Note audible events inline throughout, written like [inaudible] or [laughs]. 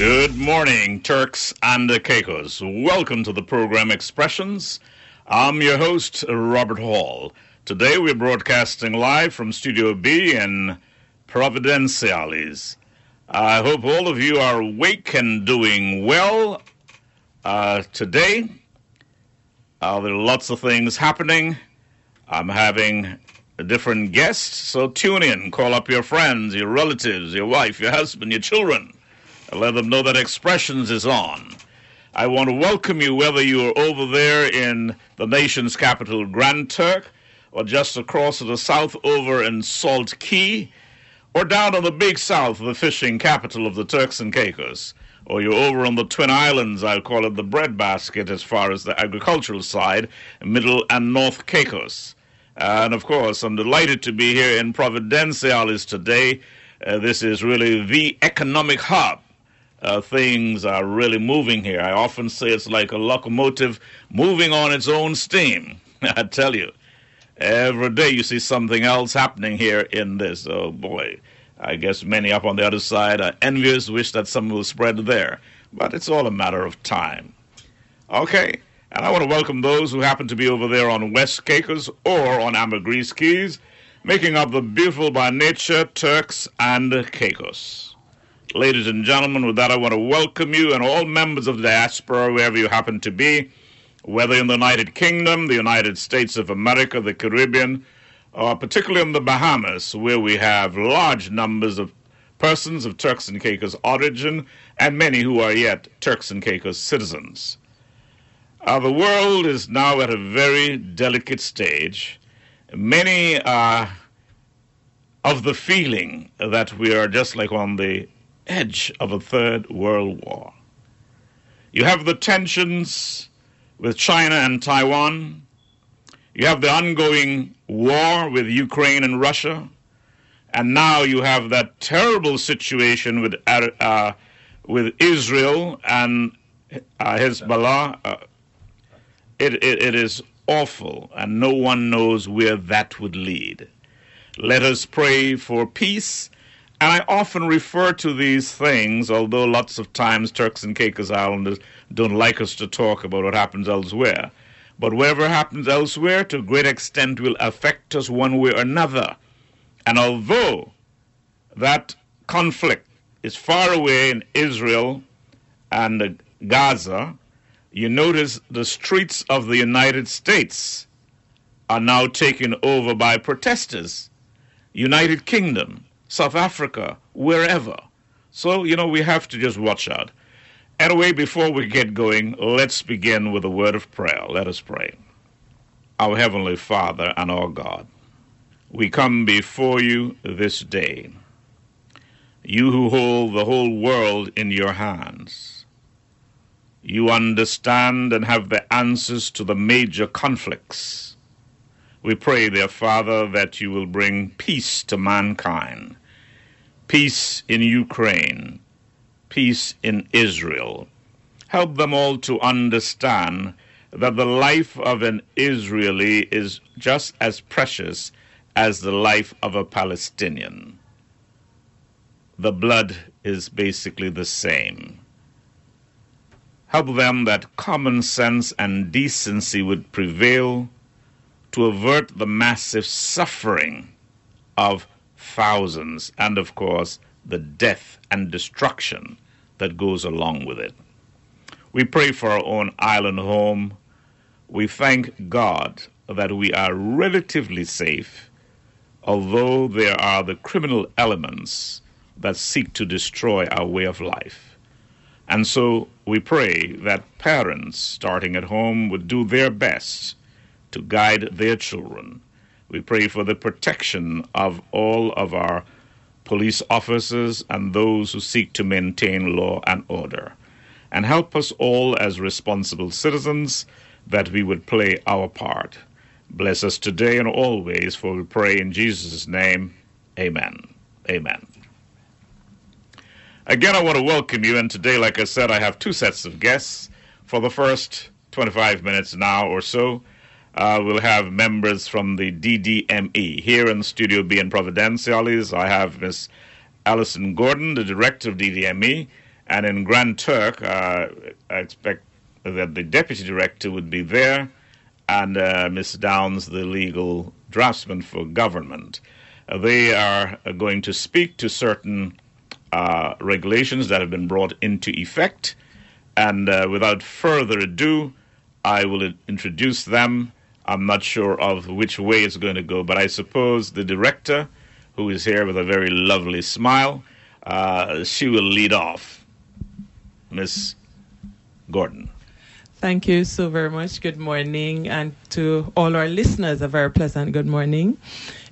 Good morning, Turks and Caicos. Welcome to the program Expressions. I'm your host, Robert Hall. Today we're broadcasting live from Studio B in Providenciales. I hope all of you are awake and doing well uh, today. Uh, there are lots of things happening. I'm having a different guests, so tune in. Call up your friends, your relatives, your wife, your husband, your children. Let them know that Expressions is on. I want to welcome you whether you are over there in the nation's capital, Grand Turk, or just across to the south over in Salt Cay, or down on the big south, the fishing capital of the Turks and Caicos, or you're over on the Twin Islands, I'll call it the breadbasket as far as the agricultural side, Middle and North Caicos. And of course, I'm delighted to be here in Providenciales today. Uh, this is really the economic hub. Uh, things are really moving here. I often say it's like a locomotive moving on its own steam. [laughs] I tell you, every day you see something else happening here in this. Oh boy, I guess many up on the other side are envious, wish that some will spread there. But it's all a matter of time. Okay, and I want to welcome those who happen to be over there on West Caicos or on Ambergris Cays, making up the beautiful by nature Turks and Caicos. Ladies and gentlemen, with that, I want to welcome you and all members of the diaspora, wherever you happen to be, whether in the United Kingdom, the United States of America, the Caribbean, or particularly in the Bahamas, where we have large numbers of persons of Turks and Caicos origin and many who are yet Turks and Caicos citizens. Uh, the world is now at a very delicate stage. Many are of the feeling that we are just like on the edge of a third world war. You have the tensions with China and Taiwan. You have the ongoing war with Ukraine and Russia. And now you have that terrible situation with, uh, with Israel and uh, Hezbollah. Uh, it, it, it is awful, and no one knows where that would lead. Let us pray for peace and I often refer to these things, although lots of times Turks and Caicos Islanders don't like us to talk about what happens elsewhere. But whatever happens elsewhere, to a great extent, will affect us one way or another. And although that conflict is far away in Israel and Gaza, you notice the streets of the United States are now taken over by protesters. United Kingdom, South Africa, wherever. So, you know, we have to just watch out. Anyway, before we get going, let's begin with a word of prayer. Let us pray. Our Heavenly Father and our God, we come before you this day. You who hold the whole world in your hands. You understand and have the answers to the major conflicts. We pray, dear Father, that you will bring peace to mankind peace in Ukraine, peace in Israel. Help them all to understand that the life of an Israeli is just as precious as the life of a Palestinian. The blood is basically the same. Help them that common sense and decency would prevail to avert the massive suffering of thousands, and of course, the death and destruction that goes along with it. We pray for our own island home. We thank God that we are relatively safe, although there are the criminal elements that seek to destroy our way of life. And so we pray that parents starting at home would do their best to guide their children we pray for the protection of all of our police officers and those who seek to maintain law and order. And help us all as responsible citizens that we would play our part. Bless us today and always, for we pray in Jesus' name. Amen. Amen. Again, I want to welcome you, and today, like I said, I have two sets of guests. For the first 25 minutes now or so, uh, we'll have members from the DDME. Here in Studio B in Providenciales, I have Miss Alison Gordon, the director of DDME, And in Grand Turk, uh, I expect that the deputy director would be there and uh, Ms. Downs, the legal draftsman for government. Uh, they are going to speak to certain uh, regulations that have been brought into effect. And uh, without further ado, I will introduce them. I'm not sure of which way it's going to go, but I suppose the director, who is here with a very lovely smile, uh, she will lead off. Miss Gordon. Thank you so very much. Good morning, and to all our listeners, a very pleasant good morning.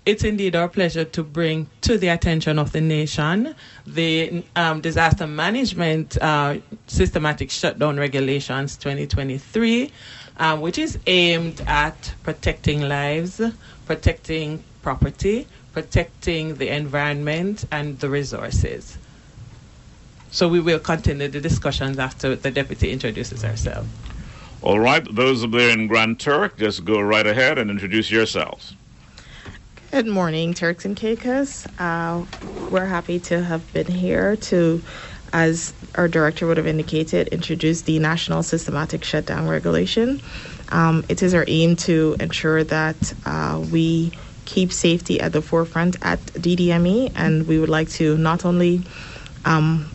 It's indeed our pleasure to bring to the attention of the nation the um, Disaster Management uh, Systematic Shutdown Regulations 2023, um, which is aimed at protecting lives, protecting property, protecting the environment, and the resources. So we will continue the discussions after the deputy introduces herself. All right, those up there in Grand Turk, just go right ahead and introduce yourselves. Good morning, Turks and Caicos. Uh, we're happy to have been here to, as our director would have indicated, introduced the National Systematic Shutdown Regulation. Um, it is our aim to ensure that uh, we keep safety at the forefront at DDME, and we would like to not only um,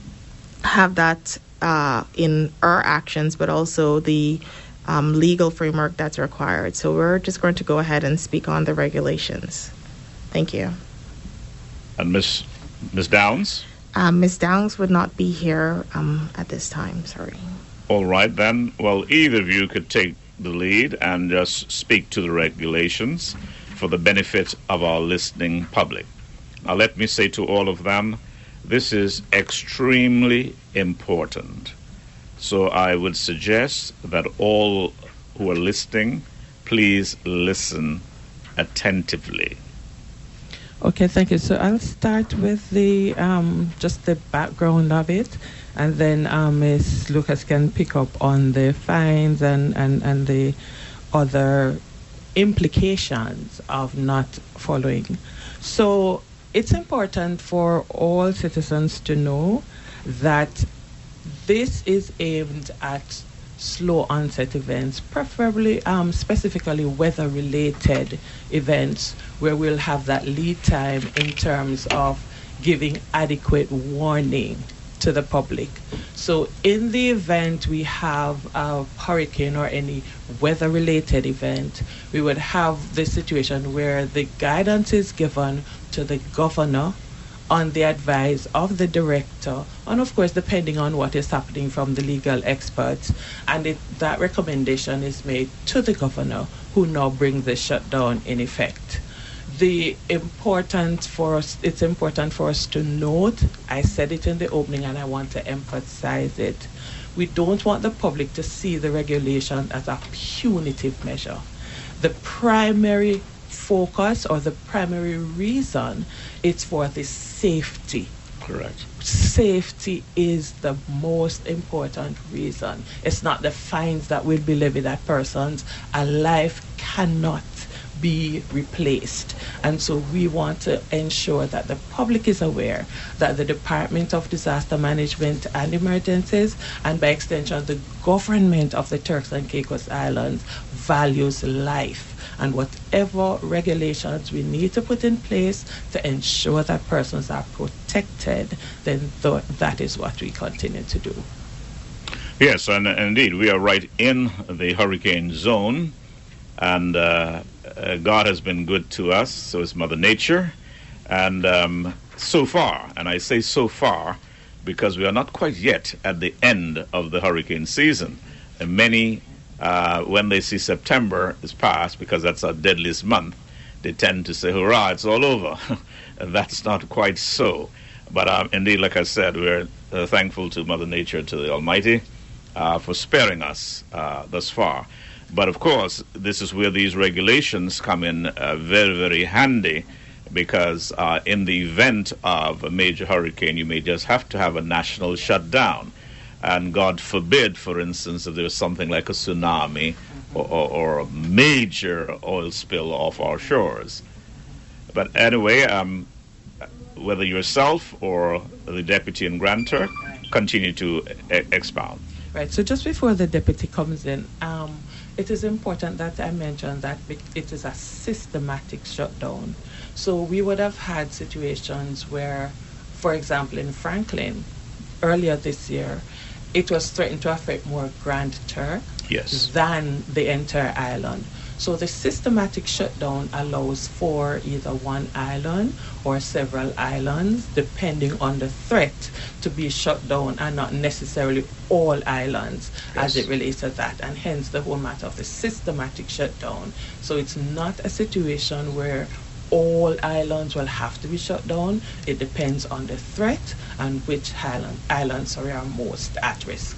have that uh, in our actions, but also the um, legal framework that's required. So we're just going to go ahead and speak on the regulations. Thank you. And Miss Miss Downs. Um, Miss Downs would not be here um, at this time. Sorry. All right then. Well, either of you could take the lead and just speak to the regulations for the benefit of our listening public. Now, let me say to all of them this is extremely important. So I would suggest that all who are listening, please listen attentively. Okay, thank you. So I'll start with the um, just the background of it, and then um, Ms. Lucas can pick up on the fines and, and, and the other implications of not following. So it's important for all citizens to know that this is aimed at slow onset events, preferably um, specifically weather related events where we'll have that lead time in terms of giving adequate warning to the public. So, in the event we have a hurricane or any weather related event, we would have the situation where the guidance is given to the governor on the advice of the director, and of course, depending on what is happening from the legal experts, and it, that recommendation is made to the governor, who now brings the shutdown in effect. The important for us it's important for us to note i said it in the opening and i want to emphasize it we don't want the public to see the regulation as a punitive measure. The primary focus or the primary reason is for the safety correct safety is the most important reason it's not the fines that will be levied at persons a life cannot be replaced. And so we want to ensure that the public is aware that the Department of Disaster Management and Emergencies, and by extension, the government of the Turks and Caicos Islands, values life. And whatever regulations we need to put in place to ensure that persons are protected, then th- that is what we continue to do. Yes, and, and indeed, we are right in the hurricane zone, and uh, uh, God has been good to us, so is Mother Nature. And um, so far, and I say so far because we are not quite yet at the end of the hurricane season. Many, uh, when they see September is past, because that's our deadliest month, they tend to say, hurrah, it's all over. [laughs] that's not quite so. But um, indeed, like I said, we're uh, thankful to Mother Nature, to the Almighty, uh, for sparing us uh, thus far. But of course, this is where these regulations come in uh, very, very handy because uh, in the event of a major hurricane, you may just have to have a national shutdown. And God forbid, for instance, if there was something like a tsunami or, or, or, a major oil spill off our shores. But anyway, um, whether yourself or the deputy and Grand Turk continue to e- expound. Right. So just before the deputy comes in, um, it is important that I mention that it is a systematic shutdown. So we would have had situations where, for example, in Franklin, earlier this year, it was threatened to affect more Grand Turk yes. than the entire island. So the systematic shutdown allows for either one island or several islands, depending on the threat, to be shut down and not necessarily all islands yes. as it relates to that. And hence the whole matter of the systematic shutdown. So it's not a situation where all islands will have to be shut down. It depends on the threat and which island, islands sorry, are most at risk.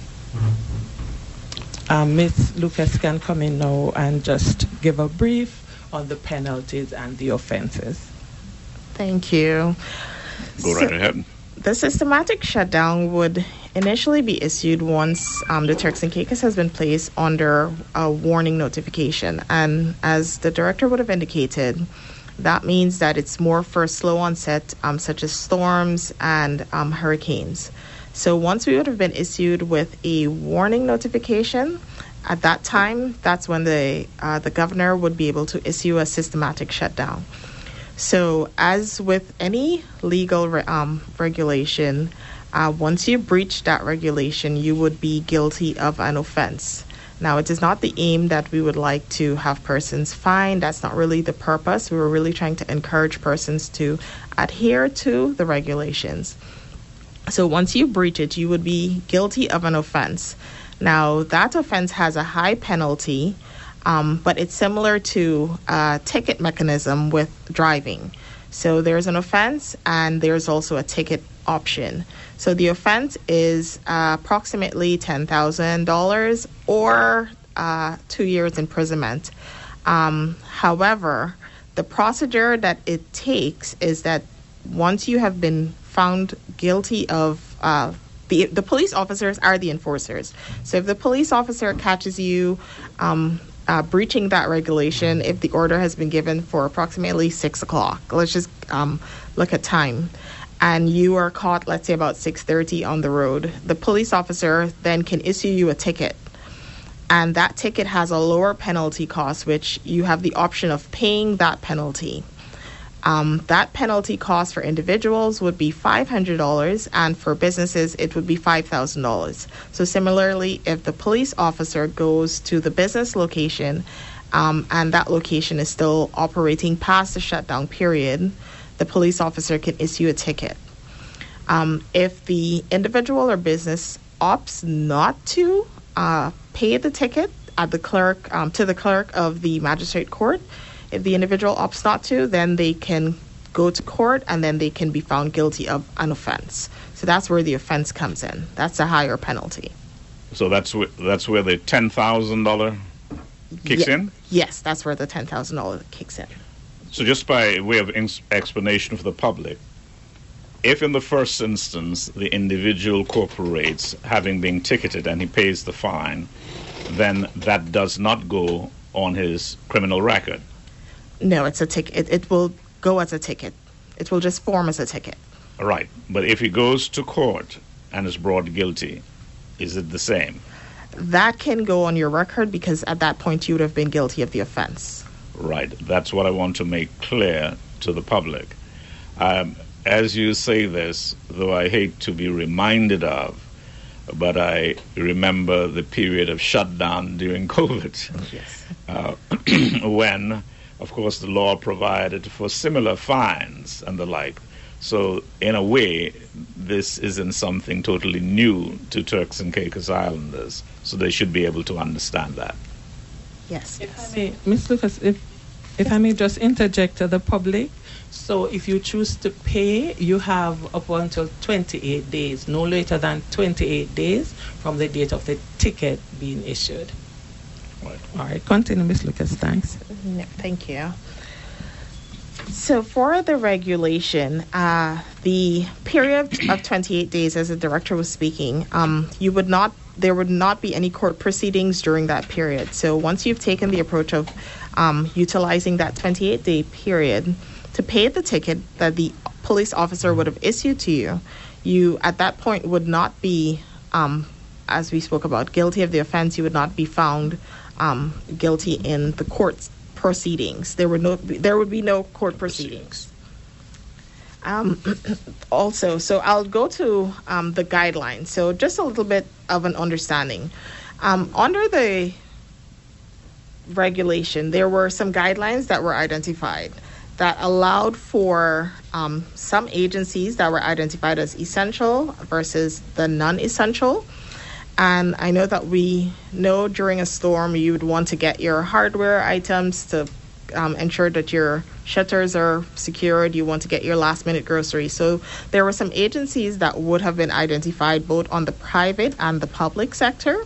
Um, Ms. Lucas can come in now and just give a brief on the penalties and the offenses. Thank you. Go so right ahead. The systematic shutdown would initially be issued once um, the Turks and Caicos has been placed under a warning notification. And as the director would have indicated, that means that it's more for slow onset, um, such as storms and um, hurricanes. So once we would have been issued with a warning notification, at that time, that's when the uh, the governor would be able to issue a systematic shutdown. So, as with any legal re- um, regulation, uh, once you breach that regulation, you would be guilty of an offense. Now, it is not the aim that we would like to have persons fined. That's not really the purpose. We were really trying to encourage persons to adhere to the regulations. So once you breach it, you would be guilty of an offense. Now, that offense has a high penalty, um, but it's similar to a ticket mechanism with driving. So there's an offense and there's also a ticket option. So the offense is uh, approximately $10,000 or uh, two years imprisonment. Um, however, the procedure that it takes is that once you have been found guilty of uh, the the police officers are the enforcers. So if the police officer catches you um, uh, breaching that regulation, if the order has been given for approximately six o'clock, let's just um, look at time, and you are caught, let's say about six thirty on the road, the police officer then can issue you a ticket. And that ticket has a lower penalty cost, which you have the option of paying that penalty. Um, that penalty cost for individuals would be $500 and for businesses it would be $5,000. So, similarly, if the police officer goes to the business location um, and that location is still operating past the shutdown period, the police officer can issue a ticket. Um, if the individual or business opts not to uh, pay the ticket at the clerk um, to the clerk of the magistrate court, if the individual opts not to, then they can go to court and then they can be found guilty of an offense. So that's where the offense comes in. That's a higher penalty. So that's wh- that's where the ten thousand dollar kicks in. Yes, that's where the ten thousand dollar kicks in. So just by way of in- explanation for the public, if in the first instance the individual cooperates, having been ticketed, and he pays the fine, then that does not go on his criminal record. No, it's a ticket. It, it will go as a ticket. It will just form as a ticket. Right. But if he goes to court and is brought guilty, is it the same? That can go on your record because at that point you would have been guilty of the offense. Right. That's what I want to make clear to the public. Um, as you say this, though I hate to be reminded of, but I remember the period of shutdown during [laughs] COVID. Yes. Uh, [clears throat] when of course, the law provided for similar fines and the like. So, in a way, this isn't something totally new to Turks and Caicos Islanders. So they should be able to understand that. Yes. If I may, Ms. Lucas, if if I may just interject to the public. So if you choose to pay, you have up until 28 days, no later than 28 days from the date of the ticket being issued. Right. All right, continue, Ms. Lucas. Thanks. thank you. So, for the regulation, uh, the period of 28 days, as the director was speaking, um, you would not, there would not be any court proceedings during that period. So, once you've taken the approach of um, utilizing that 28 day period to pay the ticket that the police officer would have issued to you, you at that point would not be, um, as we spoke about, guilty of the offense. You would not be found um, guilty in the court proceedings. There would no, there would be no court proceedings. Um, [clears throat] also, so I'll go to um, the guidelines. So just a little bit of an understanding. Um, under the regulation, there were some guidelines that were identified that allowed for um, some agencies that were identified as essential versus the non essential. And I know that we know during a storm you would want to get your hardware items to um, ensure that your shutters are secured. You want to get your last minute groceries. So there were some agencies that would have been identified both on the private and the public sector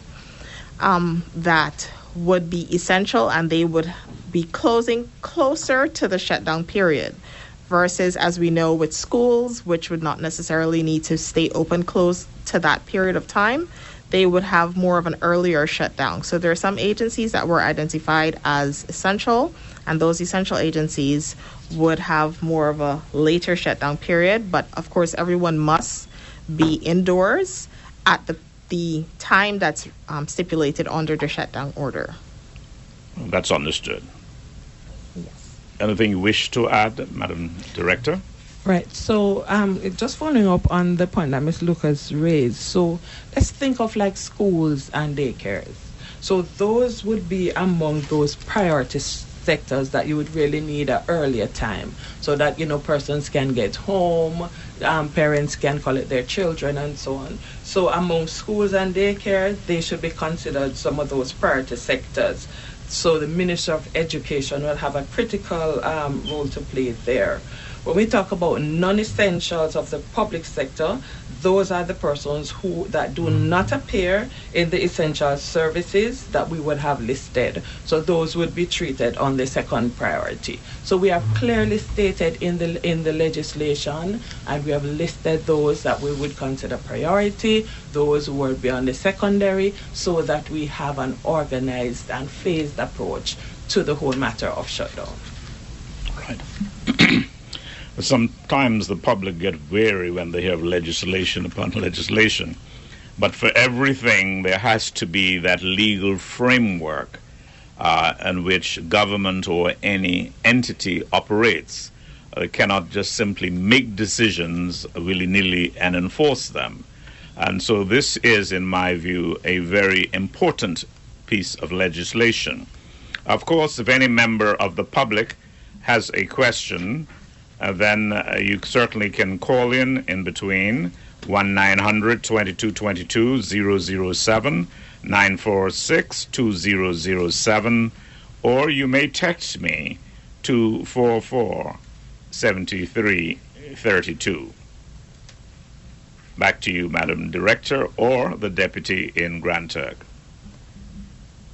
um, that would be essential and they would be closing closer to the shutdown period versus as we know with schools which would not necessarily need to stay open close to that period of time they would have more of an earlier shutdown. So there are some agencies that were identified as essential and those essential agencies would have more of a later shutdown period. But of course everyone must be indoors at the the time that's um, stipulated under the shutdown order. That's understood. Yes. Anything you wish to add, Madam Director? Right. So, um, just following up on the point that Ms. Lucas raised. So, let's think of like schools and daycares. So, those would be among those priority sectors that you would really need an earlier time so that, you know, persons can get home, um, parents can collect their children, and so on. So, among schools and daycare, they should be considered some of those priority sectors. So, the Minister of Education will have a critical um, role to play there. When we talk about non-essentials of the public sector, those are the persons who that do not appear in the essential services that we would have listed. So those would be treated on the second priority. So we have clearly stated in the in the legislation, and we have listed those that we would consider priority, those who would be on the secondary, so that we have an organized and phased approach to the whole matter of shutdown. Right. [clears throat] Sometimes the public get weary when they hear legislation upon [laughs] legislation. But for everything, there has to be that legal framework uh, in which government or any entity operates. Uh, cannot just simply make decisions willy nilly and enforce them. And so, this is, in my view, a very important piece of legislation. Of course, if any member of the public has a question, then uh, you certainly can call in in between 1 900 2222 007 946 2007 or you may text me to 44 7332. Back to you, Madam Director, or the Deputy in Grand Turk.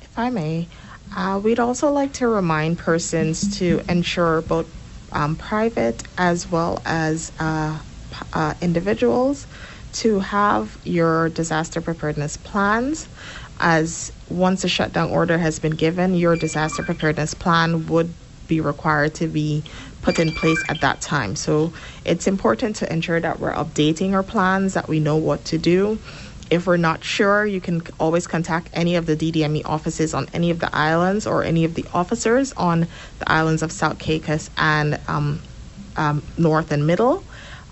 If I may, uh, we'd also like to remind persons to ensure both um, private as well as uh, uh, individuals to have your disaster preparedness plans. As once a shutdown order has been given, your disaster preparedness plan would be required to be put in place at that time. So it's important to ensure that we're updating our plans, that we know what to do. If we're not sure, you can always contact any of the DDME offices on any of the islands or any of the officers on the islands of South Caicos and um, um, North and Middle.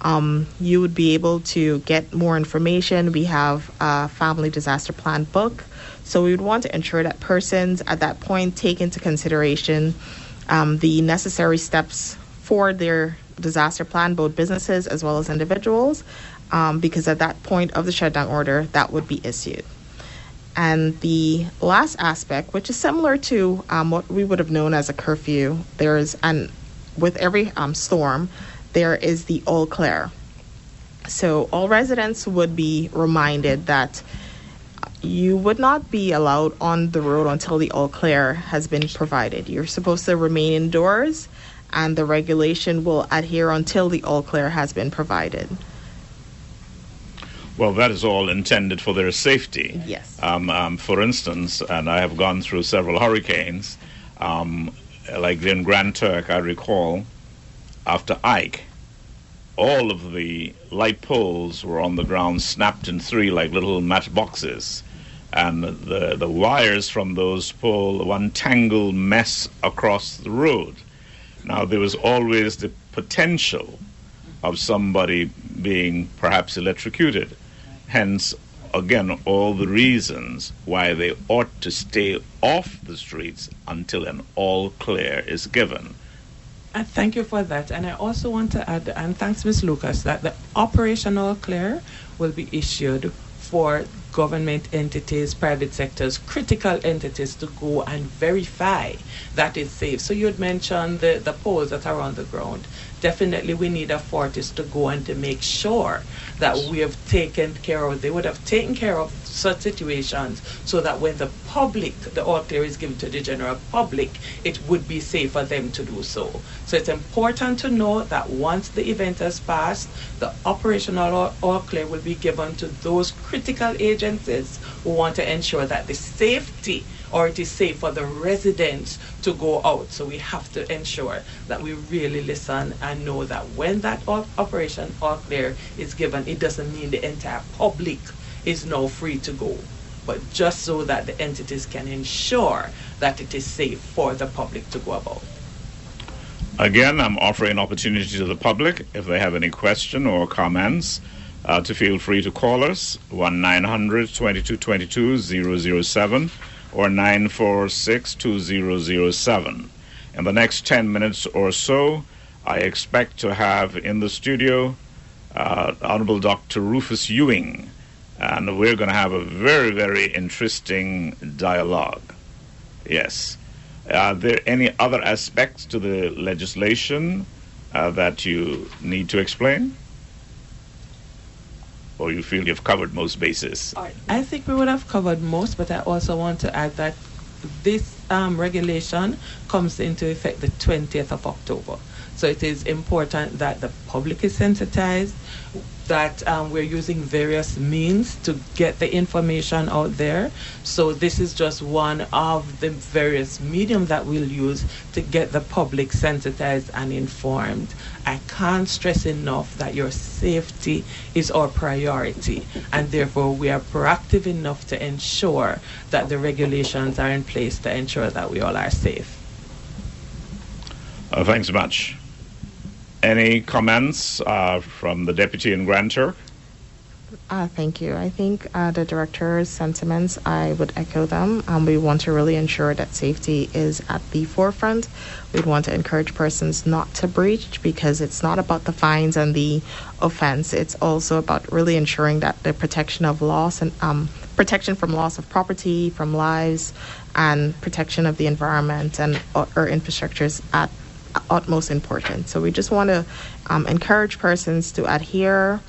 Um, you would be able to get more information. We have a family disaster plan book. So we would want to ensure that persons at that point take into consideration um, the necessary steps for their disaster plan, both businesses as well as individuals, um, because at that point of the shutdown order, that would be issued. And the last aspect, which is similar to um, what we would have known as a curfew, there's, and with every um, storm, there is the all clear. So all residents would be reminded that you would not be allowed on the road until the all clear has been provided. You're supposed to remain indoors, and the regulation will adhere until the all clear has been provided. Well, that is all intended for their safety. Yes. Um, um, for instance, and I have gone through several hurricanes, um, like in Grand Turk, I recall, after Ike, all of the light poles were on the ground, snapped in three like little matchboxes. And the, the wires from those poles, one tangled mess across the road. Now, there was always the potential of somebody being perhaps electrocuted. Hence, again, all the reasons why they ought to stay off the streets until an all clear is given. Thank you for that. And I also want to add, and thanks, Ms. Lucas, that the operational clear will be issued for government entities, private sectors, critical entities to go and verify that it's safe. So you had mentioned the, the poles that are on the ground definitely we need a Fortis to go and to make sure that we have taken care of, they would have taken care of such situations so that when the public, the all clear is given to the general public, it would be safe for them to do so. So it's important to know that once the event has passed, the operational all clear will be given to those critical agencies who want to ensure that the safety or it is safe for the residents to go out. So we have to ensure that we really listen and know that when that operation all clear is given, it doesn't mean the entire public is now free to go, but just so that the entities can ensure that it is safe for the public to go about. Again, I'm offering opportunity to the public if they have any question or comments. Uh, to feel free to call us 1 900 2222 007 or 946 2007. In the next 10 minutes or so, I expect to have in the studio uh, Honorable Dr. Rufus Ewing, and we're going to have a very, very interesting dialogue. Yes. Are there any other aspects to the legislation uh, that you need to explain? Or you feel you've covered most bases? I think we would have covered most, but I also want to add that this um, regulation comes into effect the 20th of October. So it is important that the public is sensitized, that um, we're using various means to get the information out there. So this is just one of the various medium that we'll use to get the public sensitized and informed. I can't stress enough that your safety is our priority, and therefore we are proactive enough to ensure that the regulations are in place to ensure that we all are safe. Uh, thanks much. Any comments uh, from the deputy and Grand Turk? Uh, thank you. I think uh, the director's sentiments, I would echo them. Um, we want to really ensure that safety is at the forefront. We'd want to encourage persons not to breach because it's not about the fines and the offense. It's also about really ensuring that the protection of loss and um, protection from loss of property, from lives, and protection of the environment and our infrastructures at utmost important. So we just want to um, encourage persons to adhere.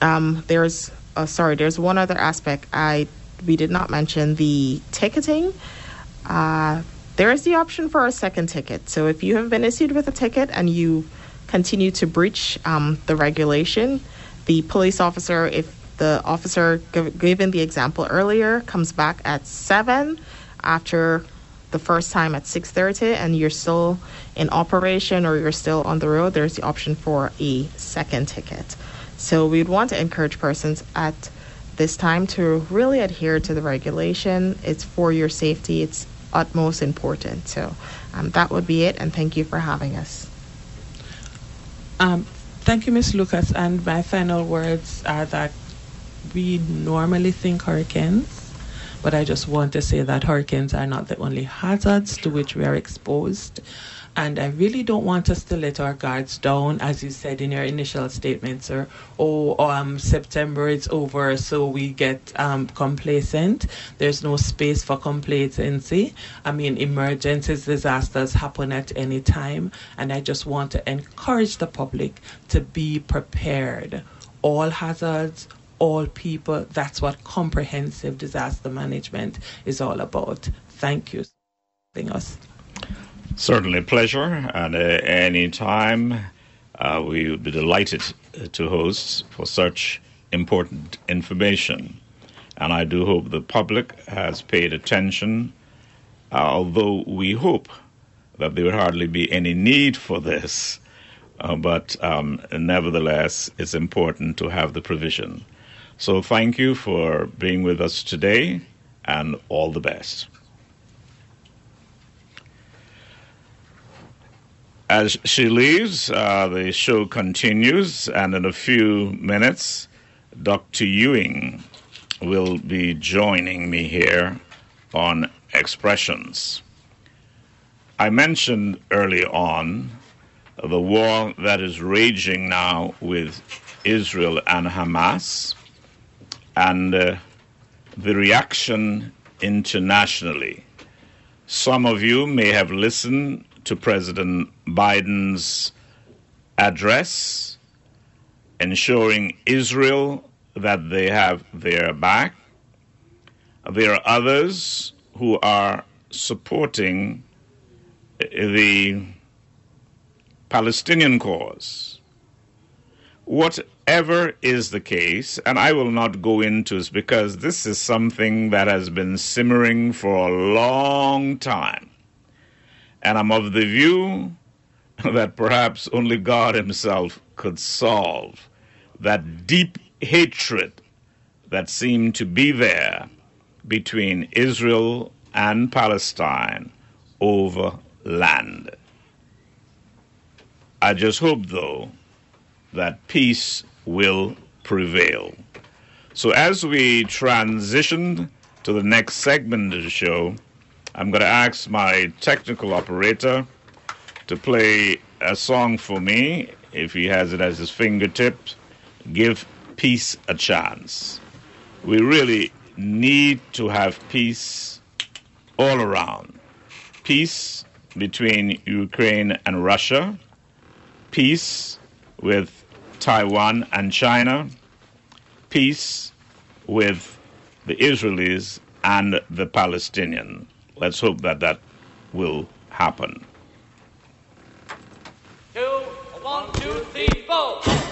Um, there's uh, sorry, there's one other aspect I we did not mention the ticketing. Uh, there is the option for a second ticket. So if you have been issued with a ticket and you continue to breach um, the regulation, the police officer, if the officer given the example earlier, comes back at seven after the first time at 6.30 and you're still in operation or you're still on the road, there's the option for a second ticket. So we'd want to encourage persons at this time to really adhere to the regulation. It's for your safety. It's utmost important. So um, that would be it, and thank you for having us. Um, thank you, Ms. Lucas. And my final words are that we normally think hurricanes but I just want to say that hurricanes are not the only hazards to which we are exposed. And I really don't want us to let our guards down, as you said in your initial statement, sir. Oh, um, September it's over, so we get um, complacent. There's no space for complacency. I mean, emergencies, disasters happen at any time, and I just want to encourage the public to be prepared. All hazards, all people. That's what comprehensive disaster management is all about. Thank you for us. Certainly a pleasure, and uh, any time uh, we would be delighted uh, to host for such important information. And I do hope the public has paid attention, uh, although we hope that there would hardly be any need for this uh, but um, nevertheless, it's important to have the provision. So thank you for being with us today, and all the best. As she leaves, uh, the show continues, and in a few minutes, Dr. Ewing will be joining me here on Expressions. I mentioned early on the war that is raging now with Israel and Hamas and uh, the reaction internationally. Some of you may have listened to President Biden's address, ensuring Israel that they have their back. There are others who are supporting the Palestinian cause. Whatever is the case, and I will not go into this because this is something that has been simmering for a long time. And I'm of the view [laughs] that perhaps only God Himself could solve that deep hatred that seemed to be there between Israel and Palestine over land. I just hope, though, that peace will prevail. So, as we transition to the next segment of the show, I'm going to ask my technical operator to play a song for me, if he has it as his fingertips. Give peace a chance. We really need to have peace all around. Peace between Ukraine and Russia, peace with Taiwan and China, peace with the Israelis and the Palestinians. Let's hope that that will happen. Two, one, two, three, four.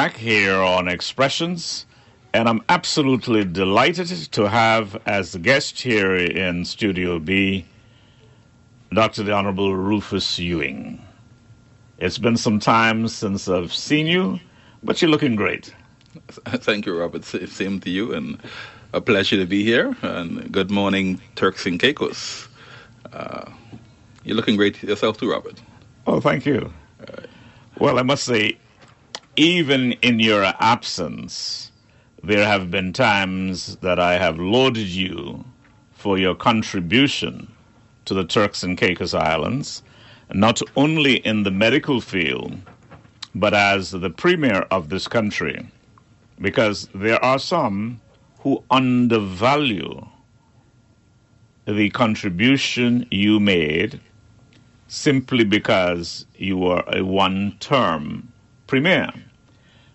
Back here on Expressions, and I'm absolutely delighted to have as the guest here in Studio B Dr. the Honorable Rufus Ewing. It's been some time since I've seen you, but you're looking great. [laughs] Thank you, Robert. Same to you, and a pleasure to be here. And good morning, Turks and Caicos. Uh, you're looking great yourself too, Robert. Oh, thank you. Well, I must say, even in your absence, there have been times that I have lauded you for your contribution to the Turks and Caicos Islands, not only in the medical field, but as the premier of this country, because there are some who undervalue the contribution you made simply because you were a one term premier.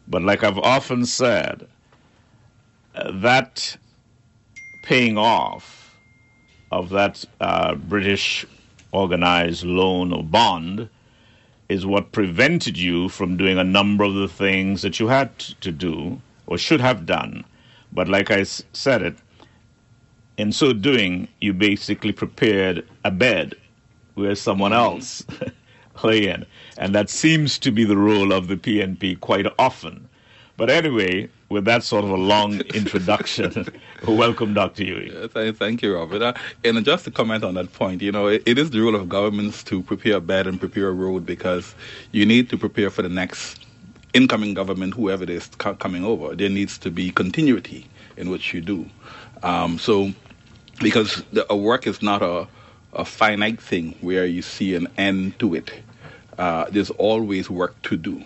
But like I've often said, that paying off of that uh, British organized loan or bond is what prevented you from doing a number of the things that you had to do or should have done. But like I s- said it, in so doing, you basically prepared a bed where someone else [laughs] lay in. And that seems to be the role of the PNP quite often. But anyway, with that sort of a long [laughs] introduction, [laughs] welcome, Dr. Ewing. Uh, Thank you, Robert. Uh, and just to comment on that point, you know, it, it is the role of governments to prepare a bed and prepare a road because you need to prepare for the next incoming government, whoever it is co- coming over. There needs to be continuity in what you do. Um, so, because the, a work is not a, a finite thing where you see an end to it. Uh, there's always work to do.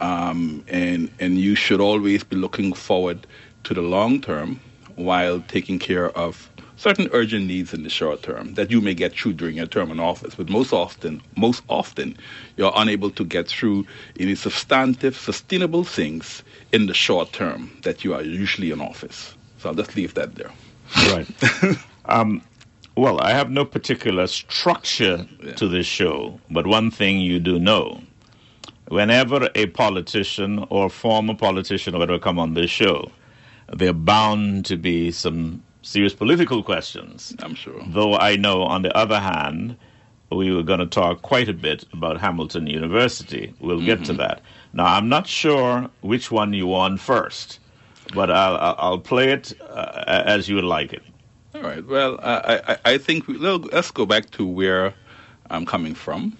Um, and and you should always be looking forward to the long term while taking care of certain urgent needs in the short term that you may get through during your term in office. But most often, most often, you're unable to get through any substantive, sustainable things in the short term that you are usually in office. So I'll just leave that there. Right. [laughs] um, well, I have no particular structure Yeah. to this show, but one thing you do know whenever a politician or former politician or whatever come on this show, there are bound to be some serious political questions. I'm sure. Though I know, on the other hand, we were going to talk quite a bit about Hamilton University. We'll get to that. Now, I'm not sure which one you want first, but I'll, I'll- I'll play it uh, as you would like it. All right. Well, I, I, I think we, let- let's go back to where I'm coming from,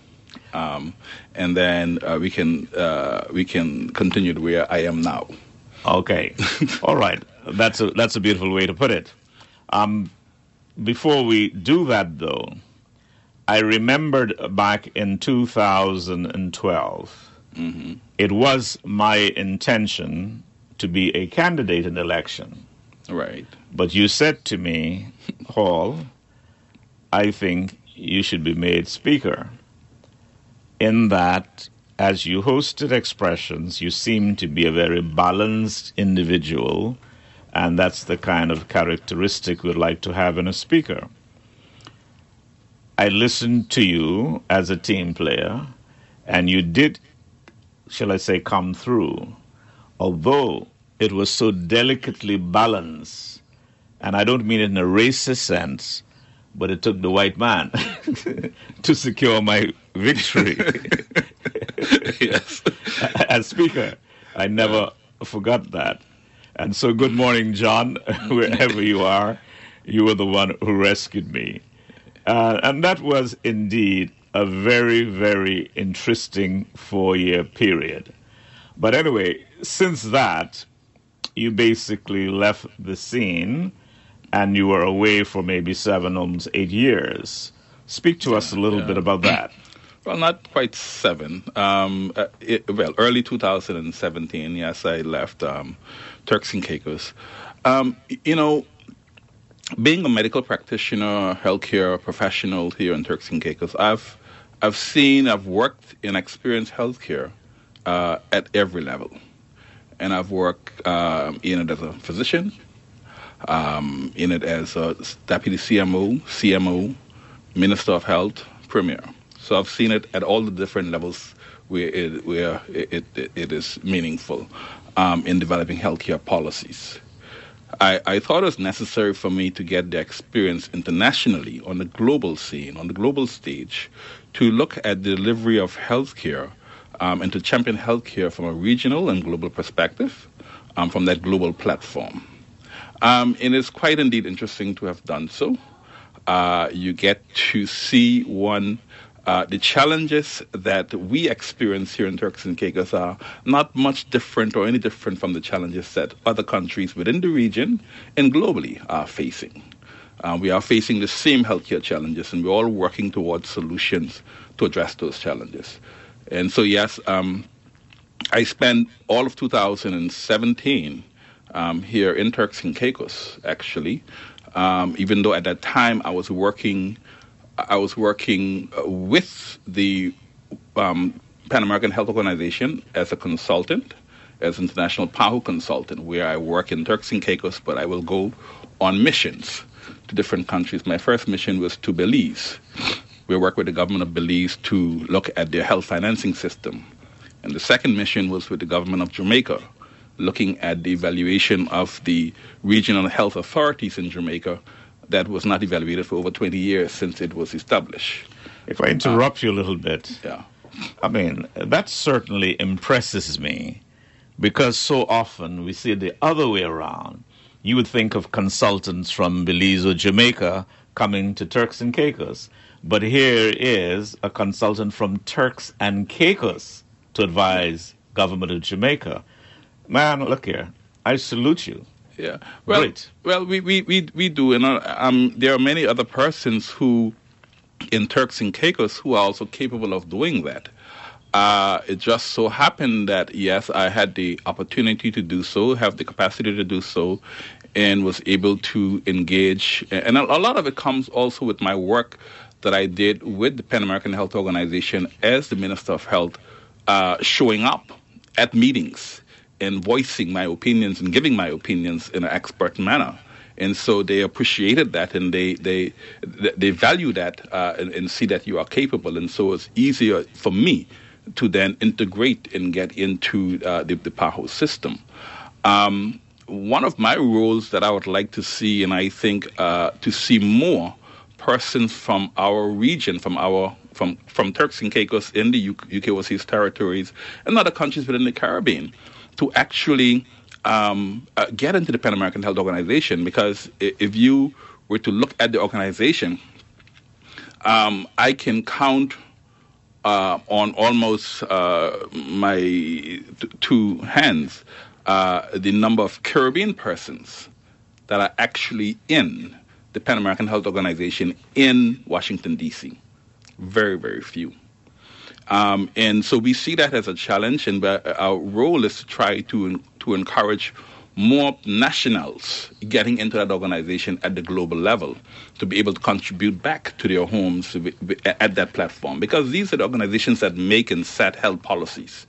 um, and then uh, we can uh, we can continue to where I am now. Okay. [laughs] All right. That's a that's a beautiful way to put it. Um, before we do that, though, I remembered back in 2012, it was my intention to be a candidate in the election. Right. But you said to me, Hall, I think you should be made speaker. In that, as you hosted expressions, you seemed to be a very balanced individual, and that's the kind of characteristic we'd like to have in a speaker. I listened to you as a team player, and you did, shall I say, come through, although it was so delicately balanced and I don't mean it in a racist sense, but it took the white man [laughs] to secure my victory [laughs] yes. [laughs] as speaker. I never forgot that. And so, good morning, John, wherever you are. You were the one who rescued me. Uh, and that was indeed a very, very interesting four year period. But anyway, since that, you basically left the scene and you were away for maybe seven, almost eight years. Speak to us a little yeah. bit about that. [clears throat] Well, not quite seven. Um, uh, it, well, early 2017. Yes, I left um, Turks and Caicos. Um, you know, being a medical practitioner, healthcare professional here in Turks and Caicos, I've I've seen, I've worked and experienced healthcare uh, at every level, and I've worked um, in it as a physician, um, in it as a deputy CMO, CMO, Minister of Health, Premier. So I've seen it at all the different levels where it, where it, it, it is meaningful um, in developing healthcare policies. I, I thought it was necessary for me to get the experience internationally on the global scene, on the global stage, to look at the delivery of healthcare um, and to champion healthcare from a regional and global perspective um, from that global platform. Um, it is quite indeed interesting to have done so. Uh, you get to see one. Uh, the challenges that we experience here in Turks and Caicos are not much different or any different from the challenges that other countries within the region and globally are facing. Uh, we are facing the same healthcare challenges, and we're all working towards solutions to address those challenges. And so, yes, um, I spent all of 2017 um, here in Turks and Caicos, actually. Um, even though at that time I was working, I was working with the um, Pan American Health Organization as a consultant, as international PAHO consultant, where I work in Turks and Caicos, but I will go on missions to different countries. My first mission was to Belize. We work with the government of Belize to look at their health financing system. And the second mission was with the government of Jamaica, looking at the evaluation of the regional health authorities in Jamaica that was not evaluated for over 20 years since it was established. If I interrupt you a little bit, Yeah. I mean, that certainly impresses me because so often we see it the other way around. You would think of consultants from Belize or Jamaica coming to Turks and Caicos, but here is a consultant from Turks and Caicos to advise government of Jamaica. Man, look here. I salute you. Yeah. Well, Great. well, we, we, we, we do, and uh, um, there are many other persons who, in Turks and Caicos, who are also capable of doing that. Uh, it just so happened that yes, I had the opportunity to do so, have the capacity to do so, and was able to engage. And a, a lot of it comes also with my work that I did with the Pan American Health Organization as the Minister of Health, uh, showing up at meetings and voicing my opinions and giving my opinions in an expert manner. And so they appreciated that, and they they they value that, uh, and, and see that you are capable. And so it's easier for me to then integrate and get into uh, the, the PAHO system. Um, one of my roles that I would like to see, and I think uh, to see more persons from our region, from our from from Turks and Caicos in the UK, overseas territories and other countries within the Caribbean, to actually um, uh, get into the Pan American Health Organization. Because if you were to look at the organization, um, I can count uh, on almost uh, my t- two hands uh, the number of Caribbean persons that are actually in the Pan American Health Organization in Washington, D.C. Very, very few. Um, and so we see that as a challenge, and uh, our role is to try to, to encourage more nationals getting into that organization at the global level to be able to contribute back to their homes at that platform. Because these are the organizations that make and set health policies.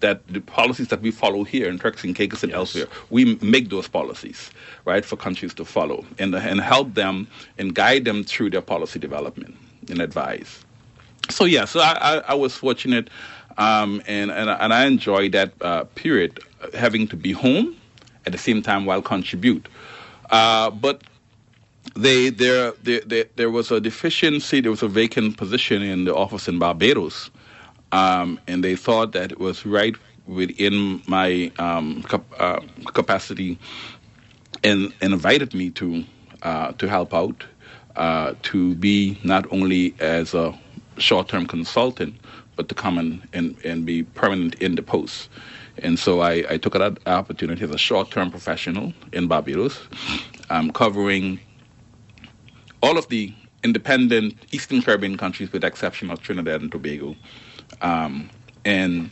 That the policies that we follow here in Turks and Caicos and elsewhere, we make those policies, right, for countries to follow and, and help them and guide them through their policy development and advise. So yeah, so I, I, I was fortunate, um, and, and and I enjoyed that uh, period, having to be home at the same time while contribute. Uh, but they there, there there there was a deficiency. There was a vacant position in the office in Barbados, um, and they thought that it was right within my um, cap- uh, capacity, and, and invited me to uh, to help out, uh, to be not only as a short-term consultant, but to come and, and, and be permanent in the post. And so I, I took that opportunity as a short-term professional in Barbados, um, covering all of the independent Eastern Caribbean countries, with the exception of Trinidad and Tobago, um, and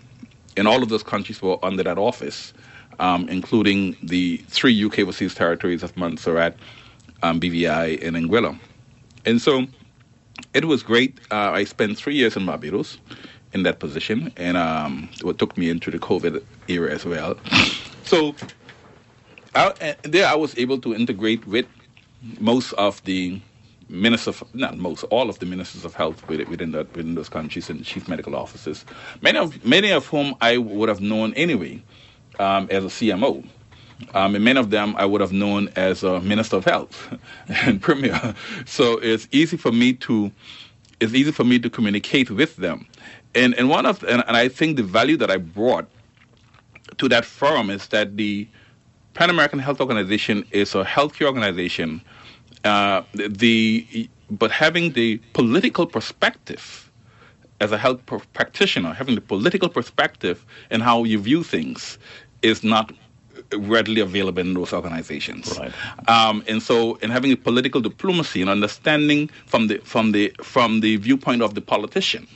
and all of those countries were under that office, um, including the three UK overseas territories of Montserrat, um, BVI, and Anguilla. And so it was great. Uh, I spent three years in Barbados in that position, and um, what took me into the COVID era as well. So I, there I was able to integrate with most of the ministers, of, not most, all of the ministers of health within, within, that, within those countries and chief medical officers, many of many of whom I would have known anyway um, as a CMO. Um, and many of them I would have known as a minister of health [laughs] and premier. So it's easy for me to it's easy for me to communicate with them. And and one of and, and I think the value that I brought to that forum is that the Pan American Health Organization is a healthcare organization, uh, the but having the political perspective as a health pr- practitioner, having the political perspective and how you view things is not readily available in those organizations. Right. Um, and so, in having a political diplomacy and understanding from the from the from the viewpoint of the politician.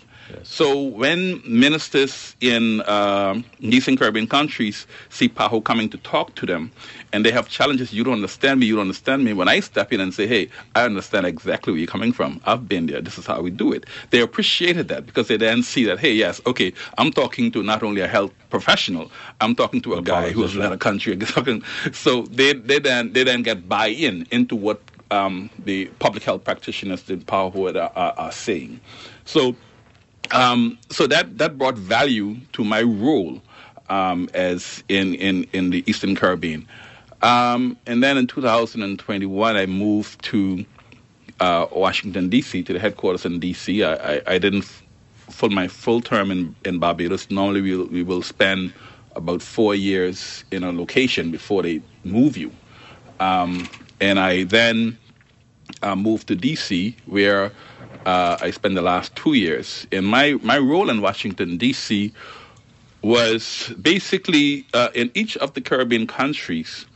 So when ministers in uh, Eastern Caribbean countries see PAHO coming to talk to them, and they have challenges, you don't understand me, you don't understand me. When I step in and say, hey, I understand exactly where you're coming from. I've been there. This is how we do it. They appreciated that because they then see that, hey, yes, okay, I'm talking to not only a health professional, I'm talking to a guy who has led a country. [laughs] So they, they then they then get buy-in into what um, the public health practitioners in PAHO are, are, are saying. So um, so that that brought value to my role um, as in, in in the Eastern Caribbean. Um, and then in 2021, I moved to uh, Washington D.C. to the headquarters in D.C. I, I, I didn't f- full my full term in, in Barbados. Normally, we will, we will spend about four years in a location before they move you. Um, and I then uh, moved to D.C., where uh, I spent the last two years. And my, my role in Washington, D.C. was basically uh, in each of the Caribbean countries,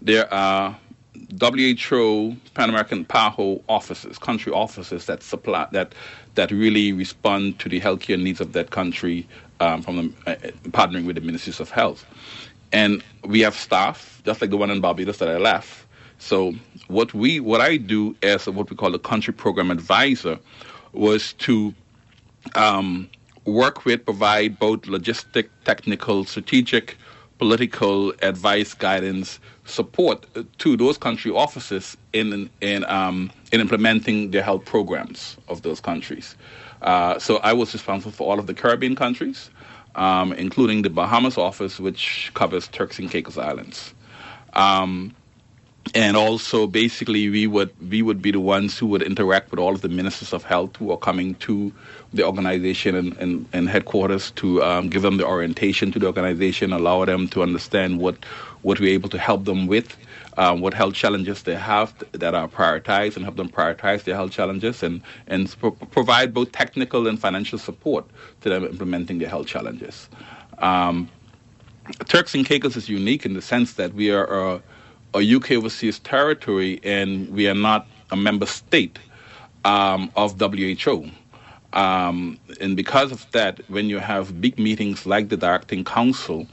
there are WHO Pan American PAHO offices, country offices that supply that that really respond to the healthcare needs of that country um, from the, uh, partnering with the ministries of health. And we have staff, just like the one in Barbados that I left. So what we what I do as what we call a country program advisor was to um, work with, provide both logistic, technical, strategic, political advice, guidance, support to those country offices in in um, in implementing the health programs of those countries. Uh, so I was responsible for all of the Caribbean countries, um, including the Bahamas office, which covers Turks and Caicos Islands. Um, and also basically we would we would be the ones who would interact with all of the ministers of health who are coming to the organization and, and, and headquarters to um, give them the orientation to the organization, allow them to understand what what we're able to help them with, um, what health challenges they have that are prioritized, and help them prioritize their health challenges, and and pro- provide both technical and financial support to them implementing their health challenges. Um, Turks and Caicos is unique in the sense that we are. Uh, a UK overseas territory and we are not a member state um, of WHO. Um, and because of that, when you have big meetings like the Directing Council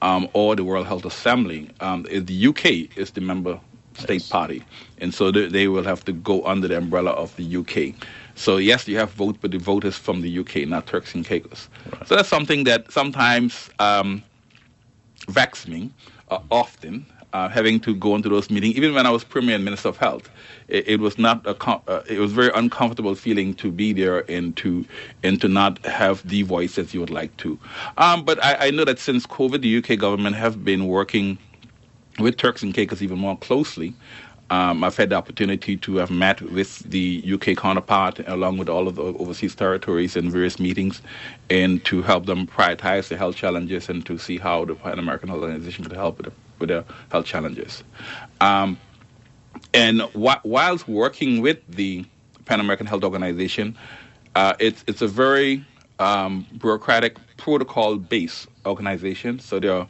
um, or the World Health Assembly, um, the UK is the member state party. And so they, they will have to go under the umbrella of the UK. So yes, you have vote, but the vote is from the UK, not Turks and Caicos. So that's something that sometimes um, vexes me uh, often uh, having to go into those meetings. Even when I was Premier and Minister of Health, it, it was not a com- uh, it was very uncomfortable feeling to be there and to and to not have the voice as you would like to. Um, but I, I know that since COVID, the UK government have been working with Turks and Caicos even more closely. Um, I've had the opportunity to have met with the UK counterpart along with all of the overseas territories in various meetings and to help them prioritize the health challenges and to see how the Pan American Organization could help with, the, with their health challenges. Um, and wh- whilst working with the Pan American Health Organization, uh, it's, it's a very um, bureaucratic, protocol based organization. So there are,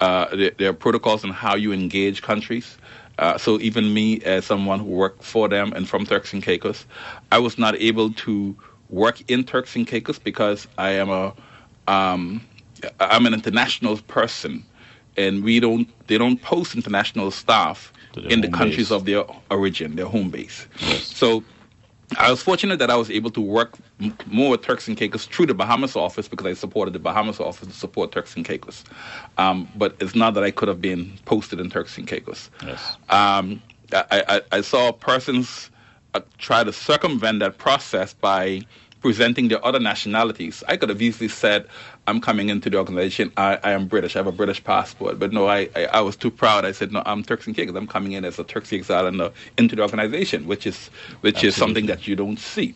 uh, there, there are protocols on how you engage countries. Uh, so even me, as someone who worked for them and from Turks and Caicos, I was not able to work in Turks and Caicos because I am a um, I'm an international person, and we don't they don't post international staff in the countries base. of their origin, their home base. So I was fortunate that I was able to work m- more with Turks and Caicos through the Bahamas office because I supported the Bahamas office to support Turks and Caicos. Um, but it's not that I could have been posted in Turks and Caicos. Yes. Um, I, I, I saw persons uh, try to circumvent that process by presenting the other nationalities. I could have easily said, I'm coming into the organization, I, I am British, I have a British passport. But no, I, I, I was too proud. I said, no, I'm Turks and Caicos. I'm coming in as a Turks and Caicos Islander into the organization, which is which is something that you don't see.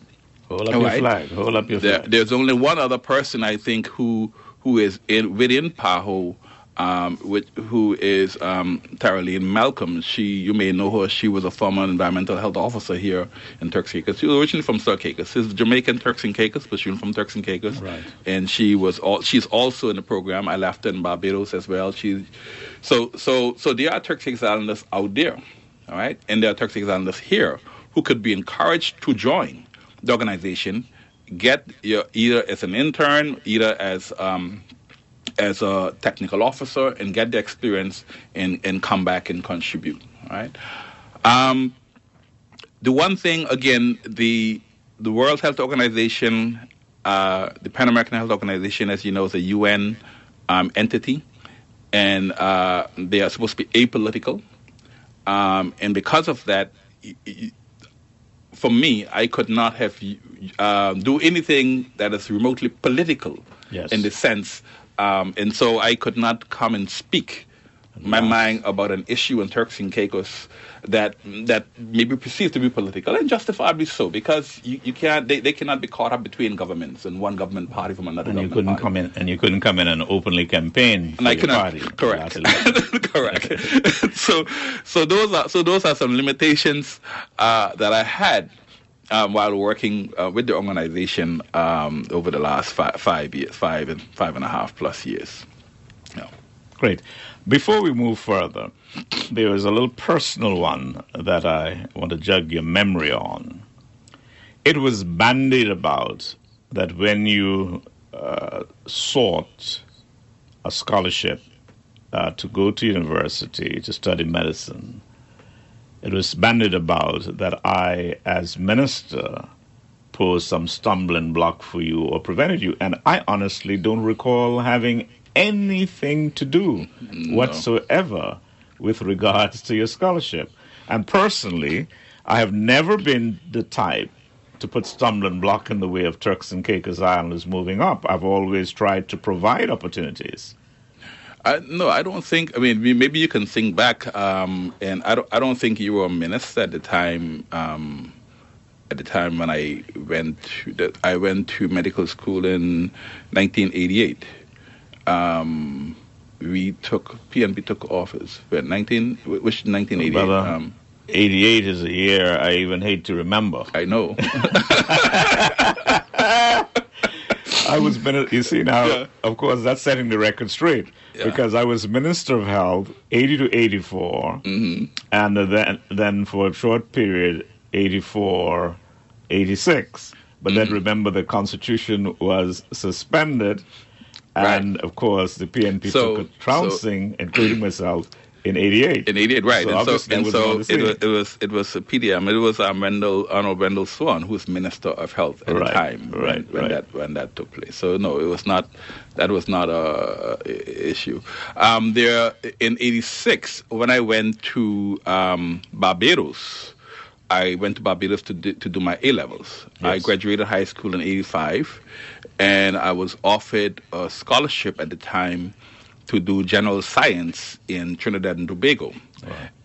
Hold up All your flag. Hold up your There, there's only one other person I think who who is in within PAHO, um, with, who is um, Taraline Malcolm. She, you may know her. She was a former environmental health officer here in Turks and Caicos. She was originally from South Caicos. She's Jamaican Turks and Caicos, but she's from Turks and Caicos. Right. And she was all. She's also in the program. I left her in Barbados as well. She, so so so there are Turks and Caicos Islanders out there, all right, and there are Turks and Caicos Islanders here who could be encouraged to join the organization, get your, either as an intern, either as um, as a technical officer, and get the experience and, and come back and contribute. Right. Um, the one thing again, the the World Health Organization, uh, the Pan American Health Organization, as you know, is a UN um, entity, and uh, they are supposed to be apolitical. Um, and because of that, for me, I could not have uh, do anything that is remotely political Yes. in the sense, um, and so I could not come and speak my mind about an issue in Turks and Caicos that that may be perceived to be political and justifiably so because you, you can't they, they cannot be caught up between governments and one government party from another and you couldn't party. come in, and you couldn't come in and openly campaign And I your cannot. party. [laughs] Correct. [laughs] Correct. [laughs] so, so those are so those are some limitations uh, that I had um, while working uh, with the organization um, over the last five, five years, five and five and a half plus years. Yeah. Great. Before we move further, there is a little personal one that I want to jug your memory on. It was bandied about that when you uh, sought a scholarship uh, to go to university to study medicine, it was bandied about that I, as minister, posed some stumbling block for you or prevented you. And I honestly don't recall having anything to do whatsoever with regards to your scholarship. And personally, I have never been the type to put stumbling block in the way of Turks and Caicos Islanders moving up. I've always tried to provide opportunities. I, no, I don't think. I mean, maybe you can think back, um, and I don't. I don't think you were a minister at the time. Um, at the time when I went, to the, I went to medical school in 1988. Um, we took PNP took office. When 19, which 1988? Brother. Um, 88 is a year I even hate to remember. I know. [laughs] [laughs] I was minister. You see now, Yeah. of course, that's setting the record straight Yeah. because I was minister of health, eighty to 84 hmm and then then for a short period, 84, 86. But then Mm-hmm. remember, the constitution was suspended, and of course, the PNP So- took a trouncing, including myself, in 88. In 88, right. So and so, and so it, was, it was it was a PDM. It was um, Wendell, Arnold Wendell Swan, who was Minister of Health at Right, the time when, right, when right. that when that took place. So no, it was not that was not a, a issue. Um, there in '86 when I went to um, Barbados. I went to Barbados to do, to do my A levels. I graduated high school in '85, and I was offered a scholarship at the time to do general science in Trinidad and Tobago,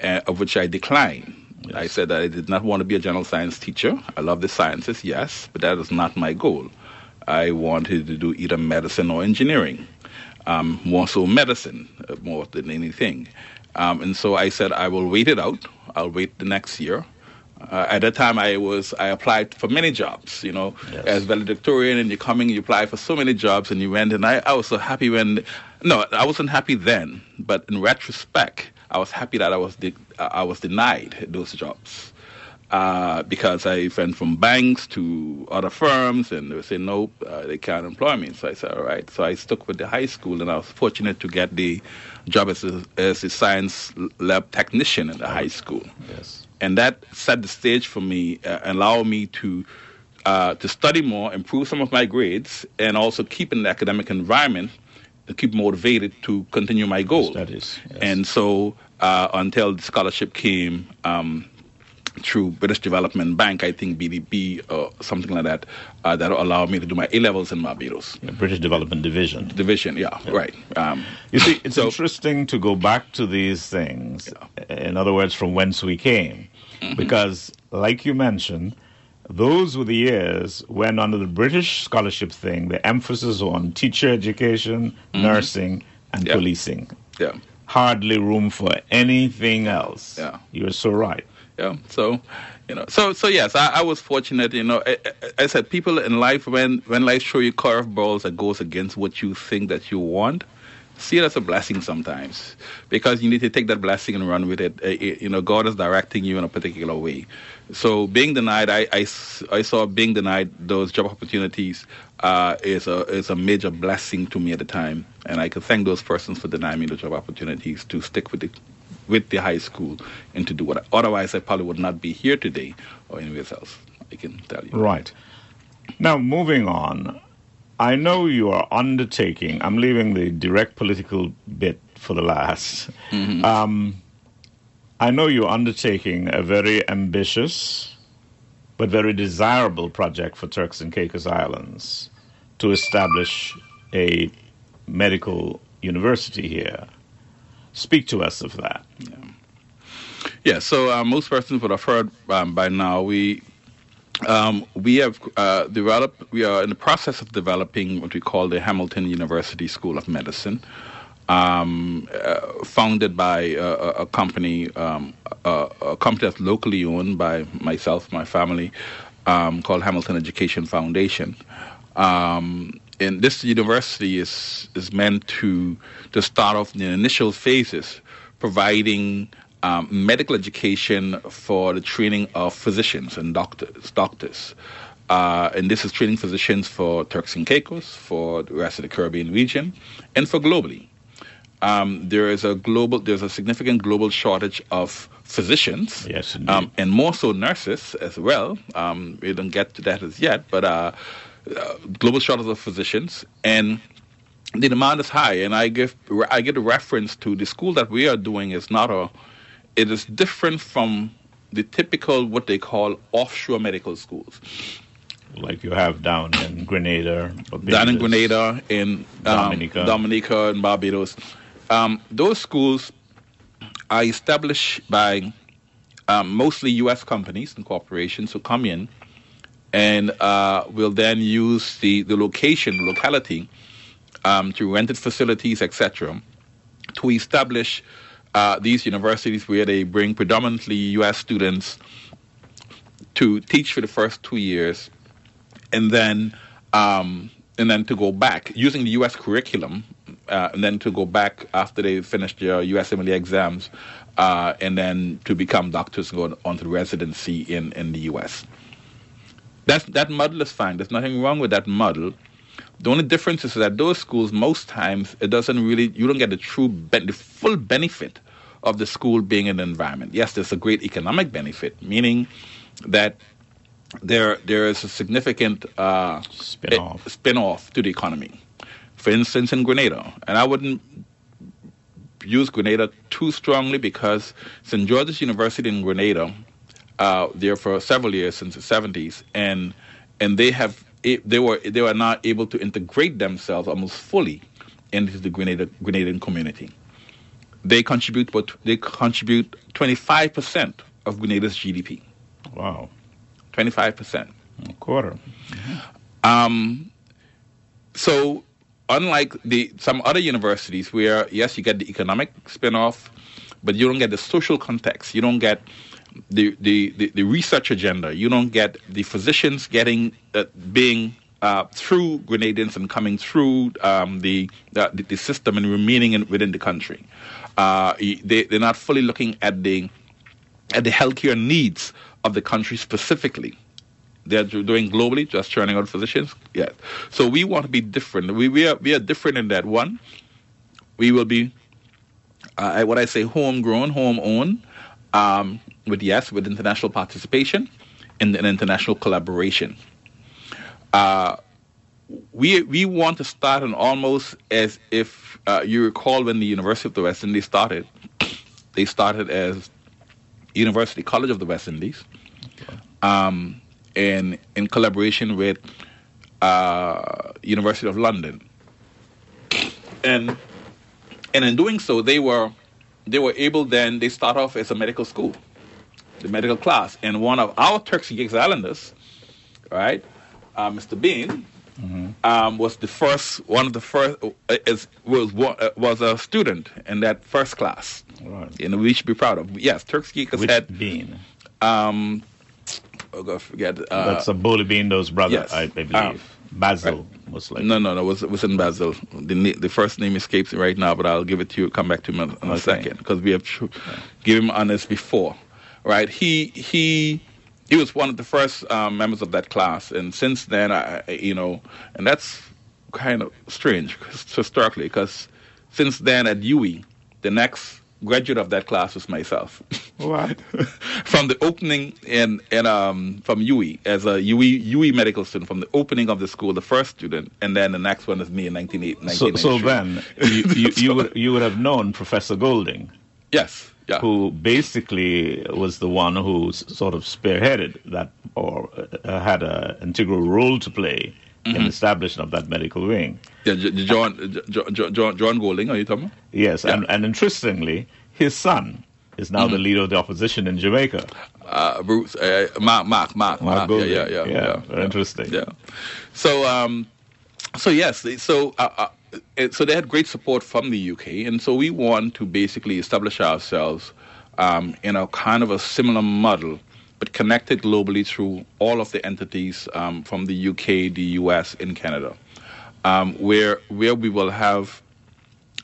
uh, of which I declined. I said that I did not want to be a general science teacher. I love the sciences, yes, but that is not my goal. I wanted to do either medicine or engineering, um, more so medicine, uh, more than anything. Um, and so I said, I will wait it out. I'll wait the next year. Uh, at that time, I was I applied for many jobs. You know, Yes. as valedictorian, and you're coming, you apply for so many jobs, and you went. And I, I was so happy when, no, I wasn't happy then. But in retrospect, I was happy that I was de- I was denied those jobs uh, because I went from banks to other firms, and they would say nope, uh, they can't employ me. So I said, all right. So I stuck with the high school, and I was fortunate to get the job as a, as a science lab technician in the high school Yes. and that set the stage for me, uh, allow me to uh, to study more, improve some of my grades, and also keep in the academic environment, keep motivated to continue my goal. Studies. Yes. And so uh, until the scholarship came, um, through British Development Bank, I think BDP or something like that, uh, that allowed me to do my A levels in Barbados. Yeah, British Development Division. Division, yeah, right. Um, You see, it's So- interesting to go back to these things. In other words, from whence we came, because, like you mentioned, those were the years when, under the British scholarship thing, the emphasis was on teacher education, mm-hmm. nursing, and Yeah. policing. yeah. Hardly room for anything else. Yeah. You're so right. yeah so you know so so yes i, I was fortunate you know I, I- I said people in life when when life show you curveballs that goes against what you think that you want see it as a blessing sometimes because you need to take that blessing and run with it Uh, it- you know god is directing you in a particular way so being denied I I saw being denied those job opportunities uh, is a is a major blessing to me at the time and i could thank those persons for denying me the job opportunities to stick with it with the high school and to do what. Otherwise, I probably would not be here today or anywhere else. I can tell you. Right. Now, moving on, I know you are undertaking, I'm leaving the direct political bit for the last. Um, I know you're undertaking a very ambitious but very desirable project for Turks and Caicos Islands to establish a medical university here. Speak to us of that. Yeah. So uh, most persons would have heard um, by now. We um, we have uh, developed. We are in the process of developing what we call the Hamilton University School of Medicine. Um, uh, founded by a, a company, um, a, a company that's locally owned by myself, my family, um, called Hamilton Education Foundation. Um, and this university is is meant to to start off in the initial phases, providing um, medical education for the training of physicians and doctors. Doctors, uh, and this is training physicians for Turks and Caicos, for the rest of the Caribbean region, and for globally. Um, there is a global, there's a significant global shortage of physicians, Yes, um, and more so nurses as well. Um, we don't get to that as yet, but uh, uh, global shortage of physicians and the demand is high. And I give I give a reference to the school that we are doing is not a, it is different from the typical what they call offshore medical schools. Like you have down in Grenada. down in Grenada, in um, Dominica. Dominica, and Barbados. Um, those schools are established by um, mostly U.S. companies and corporations who come in and uh, will then use the, the location, locality, um, to rented facilities, etc., to establish uh, these universities where they bring predominantly U.S. students to teach for the first two years and then um, and then to go back using the U.S. curriculum, uh, and then to go back after they finish their USMLE exams, uh, and then to become doctors and go on to residency in, in the U.S. That that model is fine. There's nothing wrong with that model. The only difference is that those schools, most times, it doesn't really you don't get the true ben- the full benefit of the school being in the environment. Yes, there's a great economic benefit, meaning that there there is a significant uh, Spin-off. eh, spin-off to the economy. For instance, in Grenada, and I wouldn't use Grenada too strongly because St. George's University in Grenada, uh, there for several years since the 70s, and and they have they were they were not able to integrate themselves almost fully into the Grenada Grenadian community. They contribute, but they contribute 25 percent of Grenada's GDP. Wow. 25 percent. A quarter. Um, so, unlike the some other universities where yes, you get the economic spin-off, but you don't get the social context. You don't get the the, the, research agenda. You don't get the physicians getting uh, being uh, through Grenadians and coming through um, the, the the system and remaining in, within the country. Uh, they they're not fully looking at the at the healthcare needs of the country specifically they're doing globally, just churning out physicians. Yes. So we want to be different. We we are we are different in that one. We will be uh, what I say homegrown, home owned, um, with yes, with international participation and, and international collaboration. Uh, we we want to start almost as if uh, you recall when the University of the West Indies started. They started as University College of the West Indies, um, and in collaboration with uh, University of London, and and in doing so, they were they were able then they start off as a medical school, the medical class, and one of our Turks and Islanders, right, uh, Mr. Bean, um, was the first one of the first uh, is, was uh, was a student in that first class, Right. and we should be proud of. Yes, Turks and Caicos had bean? um, oh God, forget. Uh, That's a Bully Bindo's brother, yes. I, I believe. Um, Basil, most likely. No, no, no. It was, it was in Basil. The, the first name escapes me right now, but I'll give it to you. Come back to him in, in a second because we have tr- given him honors before, right? He he he was one of the first um, members of that class, and since then, I I- you know, and that's kind of strange historically because since then at UWI, the next graduate of that class was myself. [laughs] What? from the opening in in um from UWI as a UWI UWI medical student from the opening of the school, the first student, and then the next one is me in 1980. So, so then you, you, [laughs] you, would, you would have known Professor Golding, yes, yeah, who basically was the one who sort of spearheaded that or uh, had an integral role to play in the establishment of that medical wing. yeah, John J- J- John John Golding. Are you talking? about? Yes, and, Yeah. and interestingly, his son is now the leader of the opposition in Jamaica. Uh, Bruce, uh, Mark, Mark, Mark, Mark Mark. Yeah, yeah, yeah, Yeah, yeah, interesting. Yeah. So, um, so yes, so uh, uh, so they had great support from the UK, and so we want to basically establish ourselves um, in a kind of a similar model, but connected globally through all of the entities um, from the UK, the US, and Canada, um, where where we will have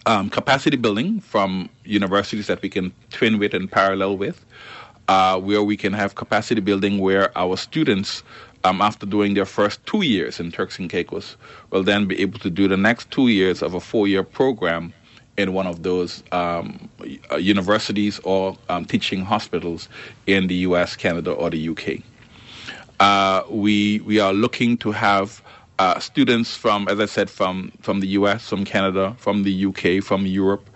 um, capacity building from universities that we can twin with and parallel with, uh, where we can have capacity building where our students, um, after doing their first two years in Turks and Caicos, will then be able to do the next two years of a four-year program in one of those um, uh, universities or um, teaching hospitals in the U.S., Canada, or the UK uh, we we are looking to have uh, students from, as I said, from from the U.S., from Canada, from the U.K., from Europe,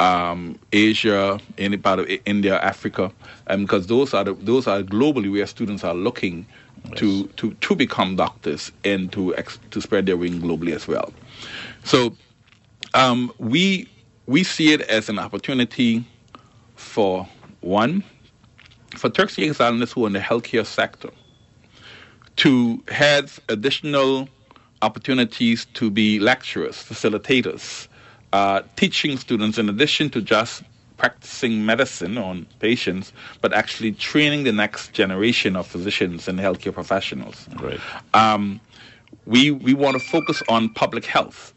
um, Asia, any part of India, Africa, because those are the, those are globally where students are looking to to to become doctors and to ex- to spread their wing globally as well. So um, we we see it as an opportunity for one for and Islanders who are in the healthcare sector to have additional opportunities to be lecturers, facilitators, uh, teaching students in addition to just practicing medicine on patients, but actually training the next generation of physicians and healthcare professionals Right. um, we we want to focus on public health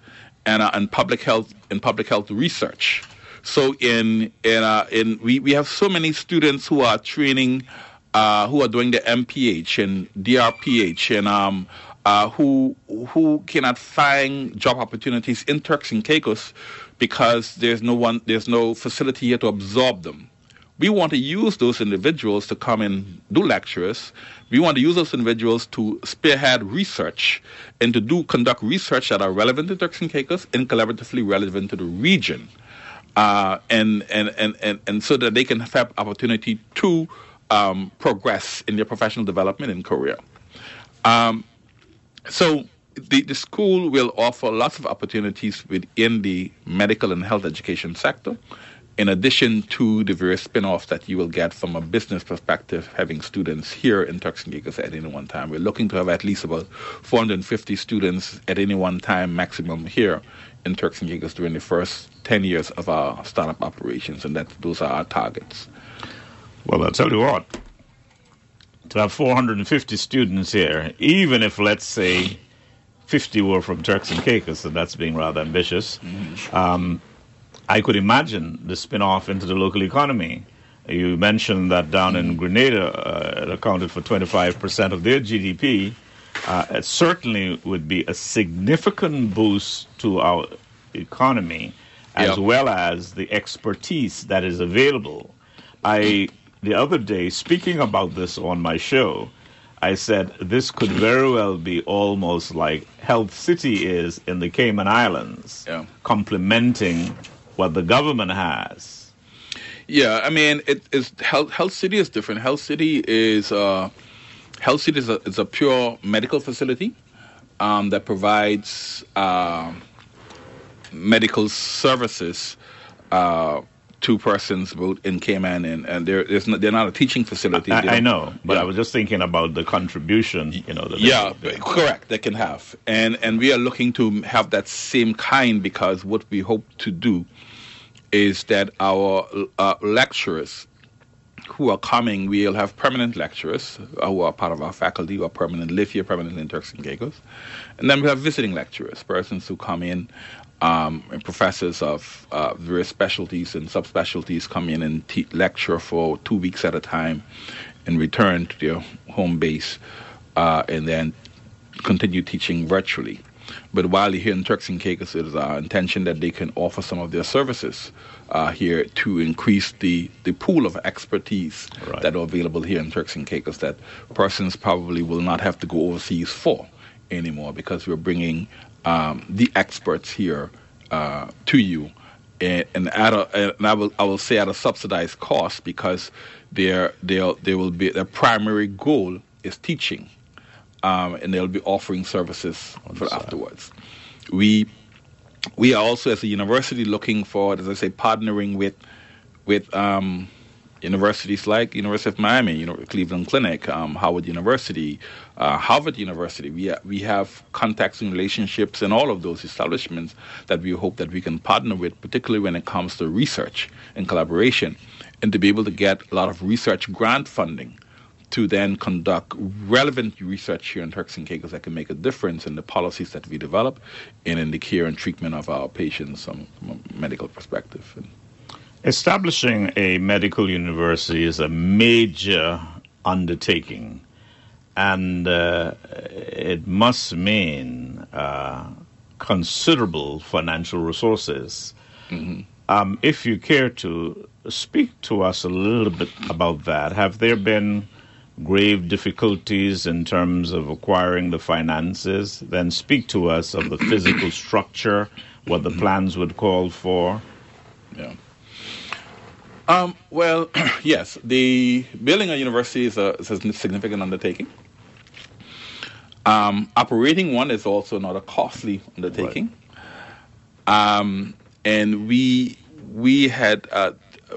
and uh, and public health and public health research. So in in uh, in we, we have so many students who are training, uh, who are doing the MPH and DRPH and um, uh, who who cannot find job opportunities in Turks and Caicos because there's no one there's no facility here to absorb them. We want to use those individuals to come and do lectures. We want to use those individuals to spearhead research and to do conduct research that are relevant to Turks and Caicos and collaboratively relevant to the region. Uh, and, and, and, and, and so that they can have opportunity to um, progress in their professional development in Korea. Um, so the, the school will offer lots of opportunities within the medical and health education sector, in addition to the various spin-offs that you will get from a business perspective, having students here in Turks and at any one time. We're looking to have at least about 450 students at any one time maximum here in Turks during the first 10 years of our startup operations, and that those are our targets. Well, I'll tell you what. To have 450 students here, even if, let's say, 50 were from Turks and Caicos, and that's being rather ambitious, um, I could imagine the spin off into the local economy. You mentioned that down in Grenada, uh, it accounted for 25% of their GDP. Uh, it certainly would be a significant boost to our economy, as Yeah. well as the expertise that is available. I the other day speaking about this on my show, I said this could very well be almost like Health City is in the Cayman Islands, Yeah. complementing what the government has. Yeah, I mean, it is Health, Health City is different. Health City is uh, Health City is a, is a pure medical facility um, that provides uh, medical services uh, to persons both in Cayman and and they're there's not, they're not a teaching facility. I, I know, but Yeah. I was just thinking about the contribution. You know, that they- Yeah, correct. They can have, and and we are looking to have that same kind because what we hope to do is that our uh, lecturers who are coming, we'll have permanent lecturers uh, who are part of our faculty, who are permanent, live here permanently in Turks and Caicos, and then we have visiting lecturers, persons who come in. Um, and professors of uh, various specialties and subspecialties come in and te- lecture for two weeks at a time and return to their home base uh, and then continue teaching virtually. But while here in Turks and Caicos, it is our intention that they can offer some of their services uh, here to increase the, the pool of expertise Right. that are available here in Turks and Caicos that persons probably will not have to go overseas for anymore because we're bringing um, the experts here uh, to you and, and at a, and I will I will say at a subsidized cost because their their they will be their primary goal is teaching, um, and they'll be offering services for afterwards. We we are also as a university looking for, as I say, partnering with with um, universities like University of Miami, you know, Cleveland Clinic, um, Howard University, uh, Harvard University. We ha- we have contacts and relationships in all of those establishments that we hope that we can partner with, particularly when it comes to research and collaboration, and to be able to get a lot of research grant funding to then conduct relevant research here in Turks and Caicos that can make a difference in the policies that we develop and in the care and treatment of our patients um, from a medical perspective. And Establishing a medical university is a major undertaking, and uh, it must mean uh, considerable financial resources. Um, if you care to speak to us a little bit about that, have there been grave difficulties in terms of acquiring the finances? Then speak to us of the physical structure, what the plans would call for. Yeah. Um, well, [clears throat] yes, the building a university is a, is a significant undertaking. Um, operating one is also not a costly undertaking. Um, and we we had uh,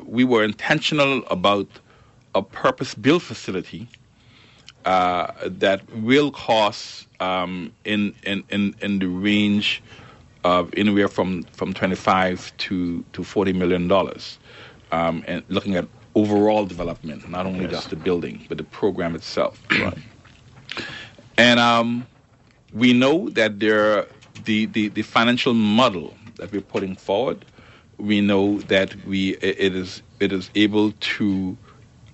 we were intentional about a purpose-built facility uh, that will cost um, in, in in in the range of anywhere from from 25 to to 40 million dollars, um, and looking at overall development, not only Yes. just the building but the program itself. [clears throat] Right. And um, we know that there, the, the, the financial model that we're putting forward, we know that we it it is it is able to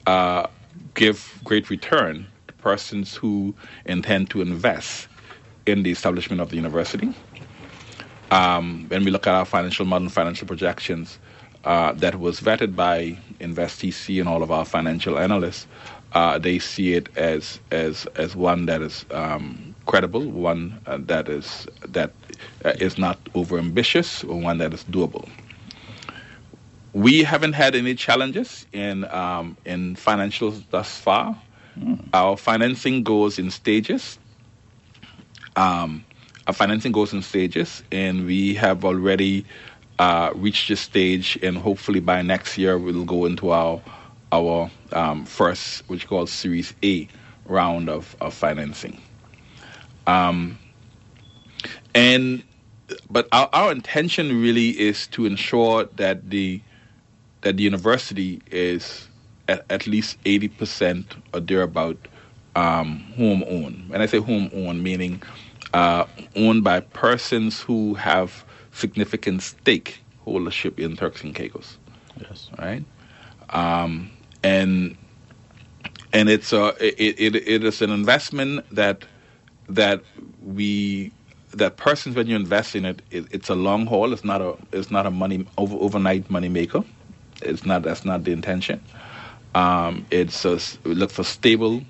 uh, give great return to persons who intend to invest in the establishment of the university. Um, when we look at our financial model and financial projections, uh, that was vetted by InvestTC and all of our financial analysts, uh, they see it as as as one that is um, credible, one uh, that is that uh, is not overambitious, or one that is doable. We haven't had any challenges in um, in financials thus far. Our financing goes in stages. Um, our financing goes in stages, and we have already uh, reached a stage, and hopefully by next year we'll go into our our um, first, which called Series A round of, of financing. Um, and but our, our intention really is to ensure that the that the university is at, at least 80% or thereabout um, home owned. When I say home owned, meaning uh, owned by persons who have significant stake ownership in Turks and Caicos, Yes. right? Um, and and it's a it, it, it is an investment that that we that persons when you invest in it, it it's a long haul. It's not a it's not a money over, overnight money maker. It's not that's not the intention. Um, it's a, we look for stable,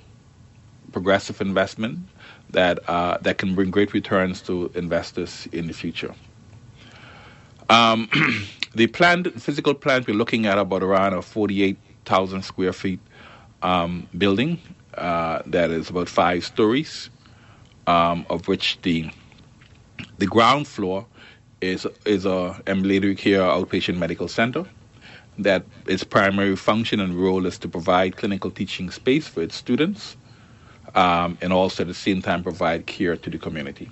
progressive investment that uh, that can bring great returns to investors in the future. Um, [clears throat] the plant, physical plant, we're looking at about around a 48,000 square feet um, building uh, that is about five stories, um, of which the the ground floor is is a ambulatory care outpatient medical center that its primary function and role is to provide clinical teaching space for its students um, and also at the same time provide care to the community.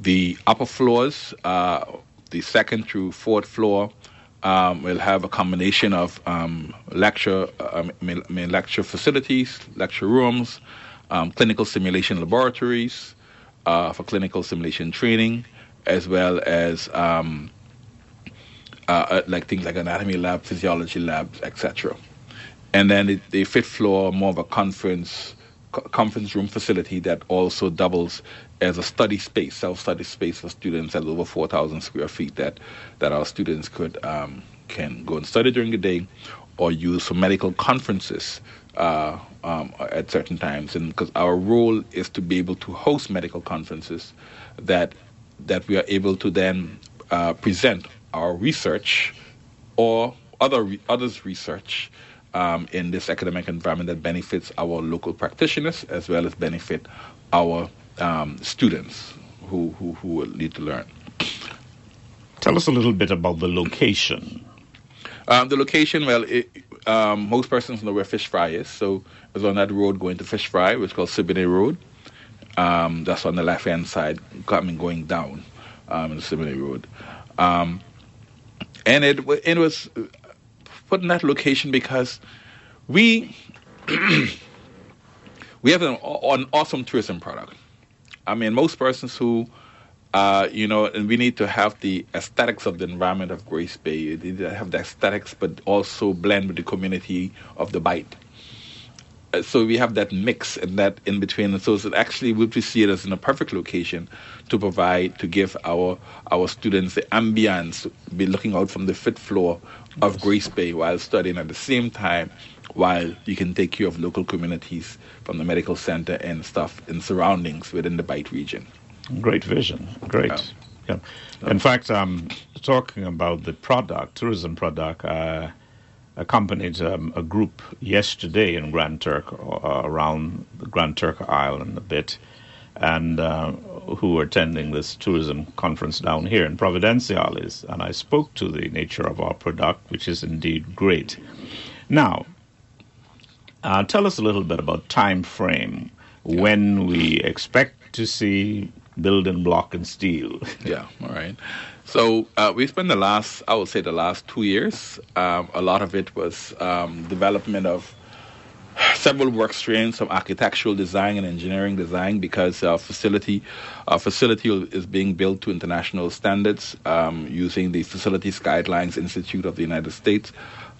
The upper floors, uh, the second through fourth floor, um, will have a combination of um, lecture, uh, mean, lecture facilities, lecture rooms, um, clinical simulation laboratories uh, for clinical simulation training, as well as um, uh, uh, like things like anatomy lab, physiology labs, etc. And then the, the fifth floor, more of a conference co- conference room facility that also doubles as a study space, self-study space for students at over 4,000 square feet that that our students could um, can go and study during the day, or use for medical conferences uh, um, at certain times. And because our role is to be able to host medical conferences, that that we are able to then uh, present our research or other others' research um, in this academic environment that benefits our local practitioners as well as benefit our um, students who, who, who will need to learn. Tell us a little bit about the location. Um, the location, well, it, um, most persons know where Fish Fry is, so it's on that road going to Fish Fry, which is called Siboney Road. Um, that's on the left hand side, coming going down um, in the Siboney Road. Um, and it it was put in that location because we [clears throat] we have an, an awesome tourism product. I mean, most persons who uh, you know, and we need to have the aesthetics of the environment of Grace Bay. You need to have the aesthetics, but also blend with the community of the Bight. Uh, so we have that mix and that in between. And so it's actually we see it as in a perfect location to provide to give our our students the ambience, be looking out from the fifth floor of Grace Bay while studying at the same time, while you can take care of local communities from the medical center and stuff in surroundings within the Bight region. Great vision. Great. Yeah. In fact, um, talking about the product, tourism product, uh, accompanied um, a group yesterday in Grand Turk, uh, around the Grand Turk Island a bit, and uh, who were attending this tourism conference down here in Providenciales. And I spoke to the nature of our product, which is indeed great. Now, uh, tell us a little bit about time frame when we expect to see building block and steel. [laughs] Yeah, all right. So uh, we spent the last, I would say, the last two years. Um, a lot of it was um, development of several work streams from architectural design and engineering design because our facility, our facility is being built to international standards um, using the Facilities Guidelines Institute of the United States.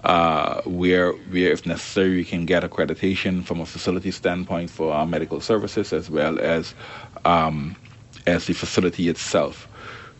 Uh, where, where, if necessary, we can get accreditation from a facility standpoint for our medical services as well as um, as the facility itself.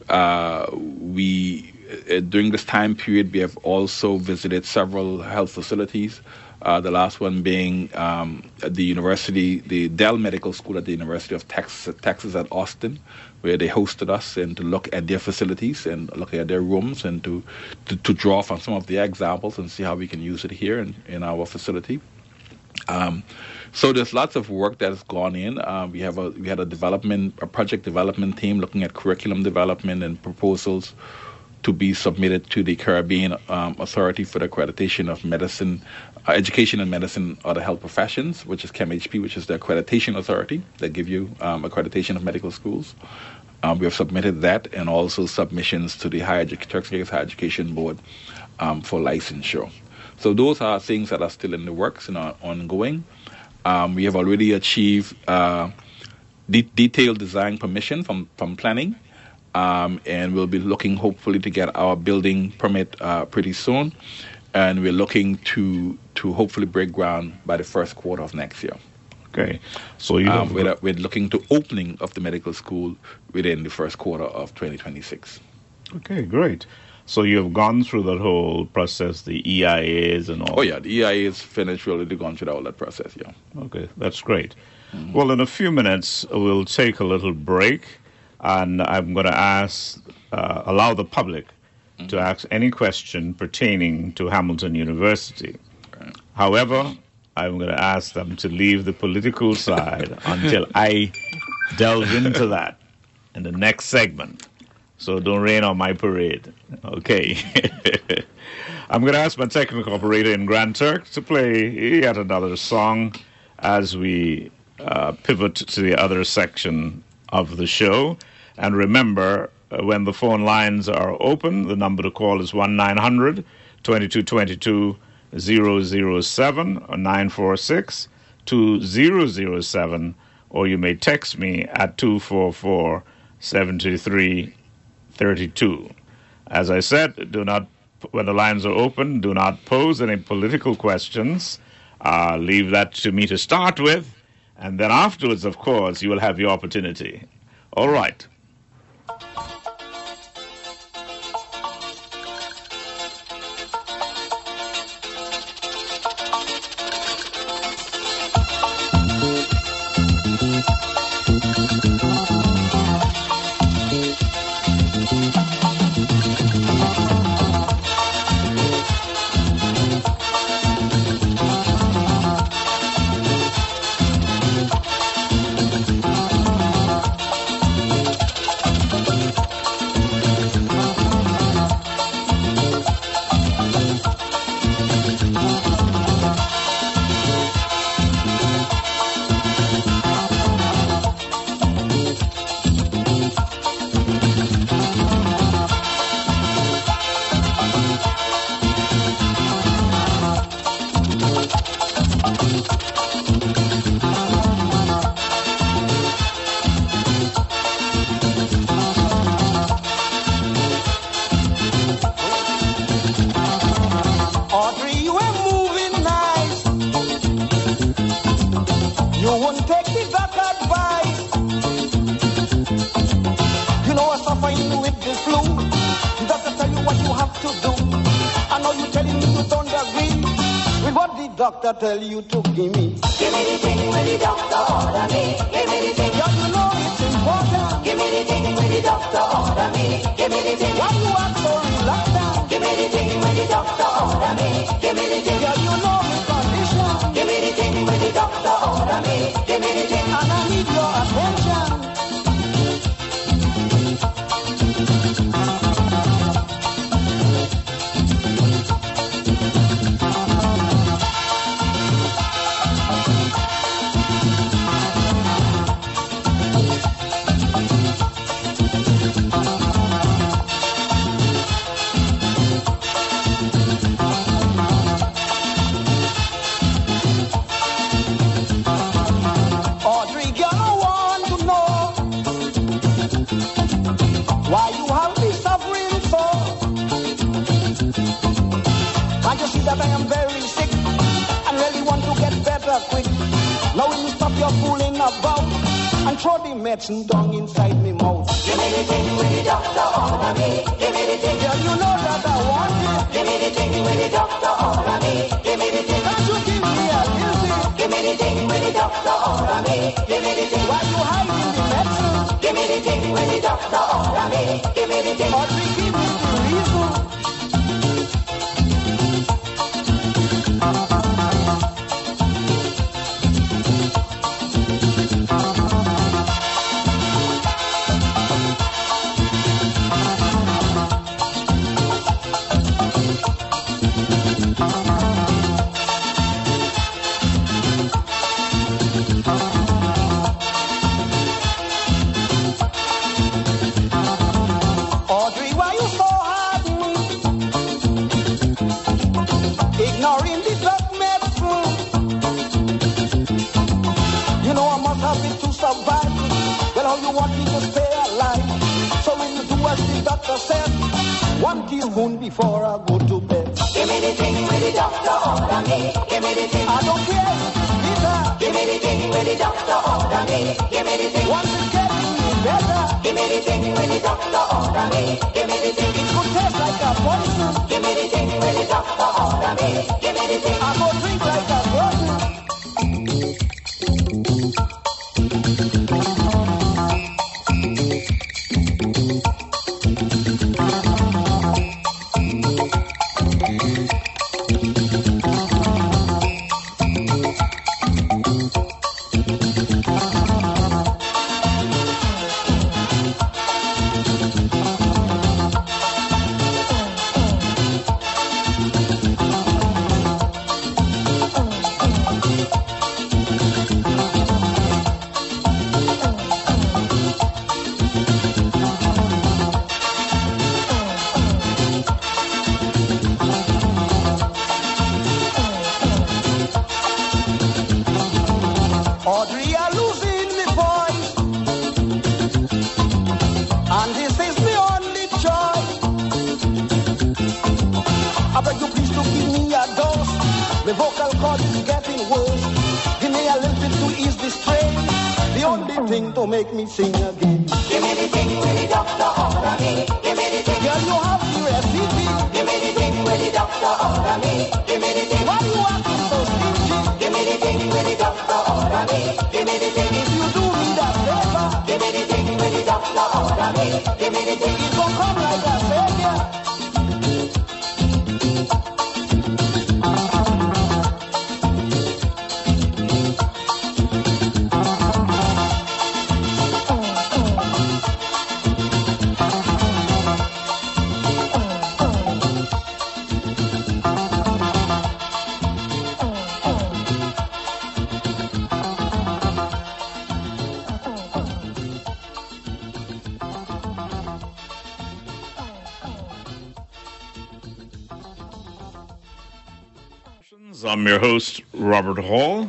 Uh, we uh, during this time period we have also visited several health facilities. Uh, the last one being um, the university, the Dell Medical School at the University of Texas, Texas at Austin, where they hosted us and to look at their facilities and look at their rooms and to, to, to draw from some of the examples and see how we can use it here in, in our facility. Um, so there's lots of work that has gone in. Uh, we have a we had a development a project development team looking at curriculum development and proposals to be submitted to the Caribbean um, Authority for the Accreditation of Medicine, Education and Medicine, are the Health Professions, which is CAAM-HP, which is the accreditation authority that give you um, accreditation of medical schools. Um, we have submitted that and also submissions to the Higher Edu- Caicos Higher Education Board um, for licensure. So those are things that are still in the works and are ongoing. Um, we have already achieved uh, de- detailed design permission from, from planning, um, and we'll be looking hopefully to get our building permit uh, pretty soon. And we're looking to to hopefully break ground by the first quarter of next year. Okay, so you Um, we're, we're looking to opening of the medical school within the first quarter of 2026. okay, great. So you have gone through that whole process, the EIAs and all. Oh yeah, the EIA is finished. We've already gone through all that process. Yeah. Okay, that's great. Well, in a few minutes, we'll take a little break, and I'm going to ask, uh, allow the public to ask any question pertaining to Hamilton University. However, I'm going to ask them to leave the political side until I delve into that in the next segment. So don't rain on my parade. Okay. [laughs] I'm going to ask my technical operator in Grand Turk to play yet another song as we uh, pivot to the other section of the show. And remember, uh, when the phone lines are open, the number to call is 1 900 2222 007 or 946 2007, or you may text me at 244 7332. As I said, do not, when the lines are open, do not pose any political questions. Uh, leave that to me to start with, and then afterwards, of course, you will have your opportunity. All right. Doctor tell you to give me. Give me the thing when the doctor order me. Give me the thing. Yeah, you know it's important. Give me the thing when the doctor order me. Give me the thing. Why you act throw the medicine down inside me mouth? Give me the thing when the doctor order me. Give me the thing. Girl, you know that I want it. Give me the thing when the doctor order me. Give me the thing. Can't you give me a bit? Give me the thing when the doctor order me. Give me the thing. Why you hiding in the medicine? Give me the thing when the doctor order me. The doctor order me. Give me the it could taste like a poison. Order me. Give me the host, Robert Hall.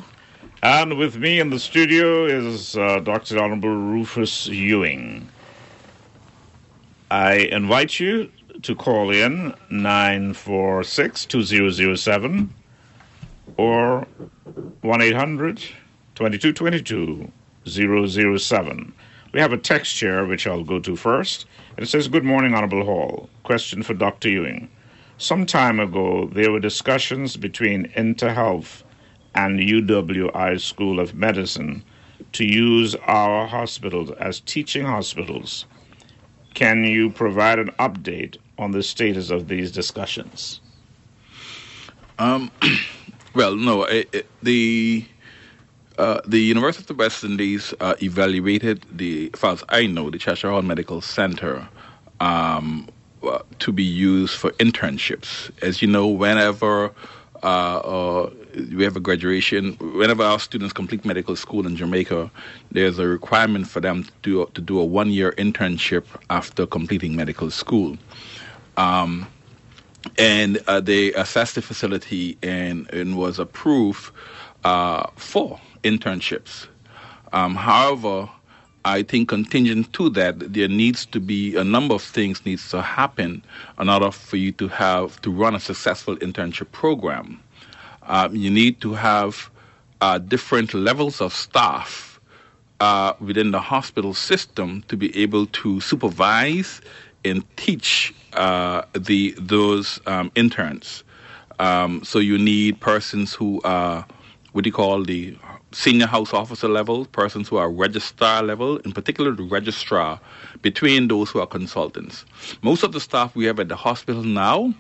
And with me in the studio is uh, Dr. Honorable Rufus Ewing. I invite you to call in 946 2007 or 1 800 2222 007. We have a text here which I'll go to first. It says, Good morning, Honorable Hall. Question for Dr. Ewing. Some time ago, there were discussions between InterHealth and UWI School of Medicine to use our hospitals as teaching hospitals. Can you provide an update on the status of these discussions? Um, [clears throat] well, no, it, it, the uh, the University of the West Indies uh, evaluated the, as far as I know, the Cheshire Hall Medical Center um, uh, to be used for internships. As you know, whenever uh, uh, we have a graduation, whenever our students complete medical school in Jamaica, there's a requirement for them to do, to do a one year internship after completing medical school. Um, and uh, they assessed the facility and, and was approved uh, for internships. Um, however, I think contingent to that, there needs to be a number of things needs to happen in order for you to have to run a successful internship program. Um, you need to have uh, different levels of staff uh, within the hospital system to be able to supervise and teach uh, the those um, interns. Um, so you need persons who are what do you call the senior house officer level, persons who are registrar level, in particular the registrar, between those who are consultants. Most of the staff we have at the hospital now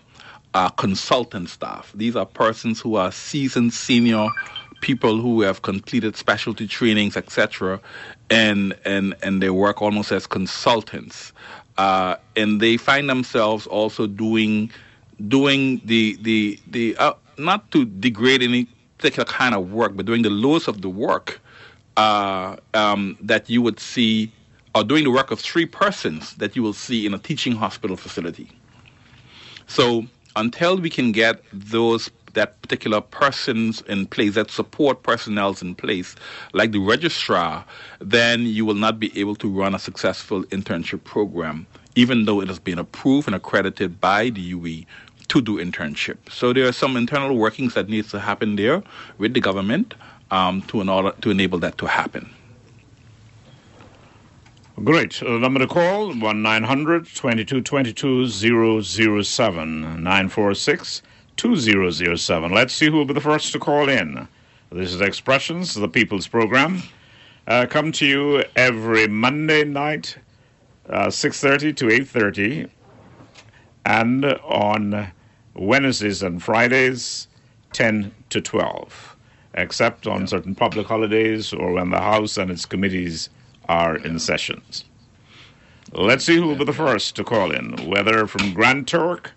are consultant staff. These are persons who are seasoned senior people who have completed specialty trainings, etc., and and and they work almost as consultants, uh, and they find themselves also doing doing the the the uh, not to degrade any particular kind of work, but doing the lowest of the work uh, um, that you would see, or doing the work of three persons that you will see in a teaching hospital facility. So until we can get those that particular persons in place, that support personnel in place, like the registrar, then you will not be able to run a successful internship program, even though it has been approved and accredited by the UWI to do internship. So there are some internal workings that needs to happen there with the government um, to, in order, to enable that to happen. Great. Number to call 1 900 2222 007 946 2007. Let's see who will be the first to call in. This is Expressions, the People's Program. Uh, come to you every Monday night, uh, 6.30 to 8.30, and on Wednesdays and Fridays, 10 to 12, except on certain public holidays or when the House and its committees are in sessions. Let's see who will be the first to call in, whether from Grand Turk,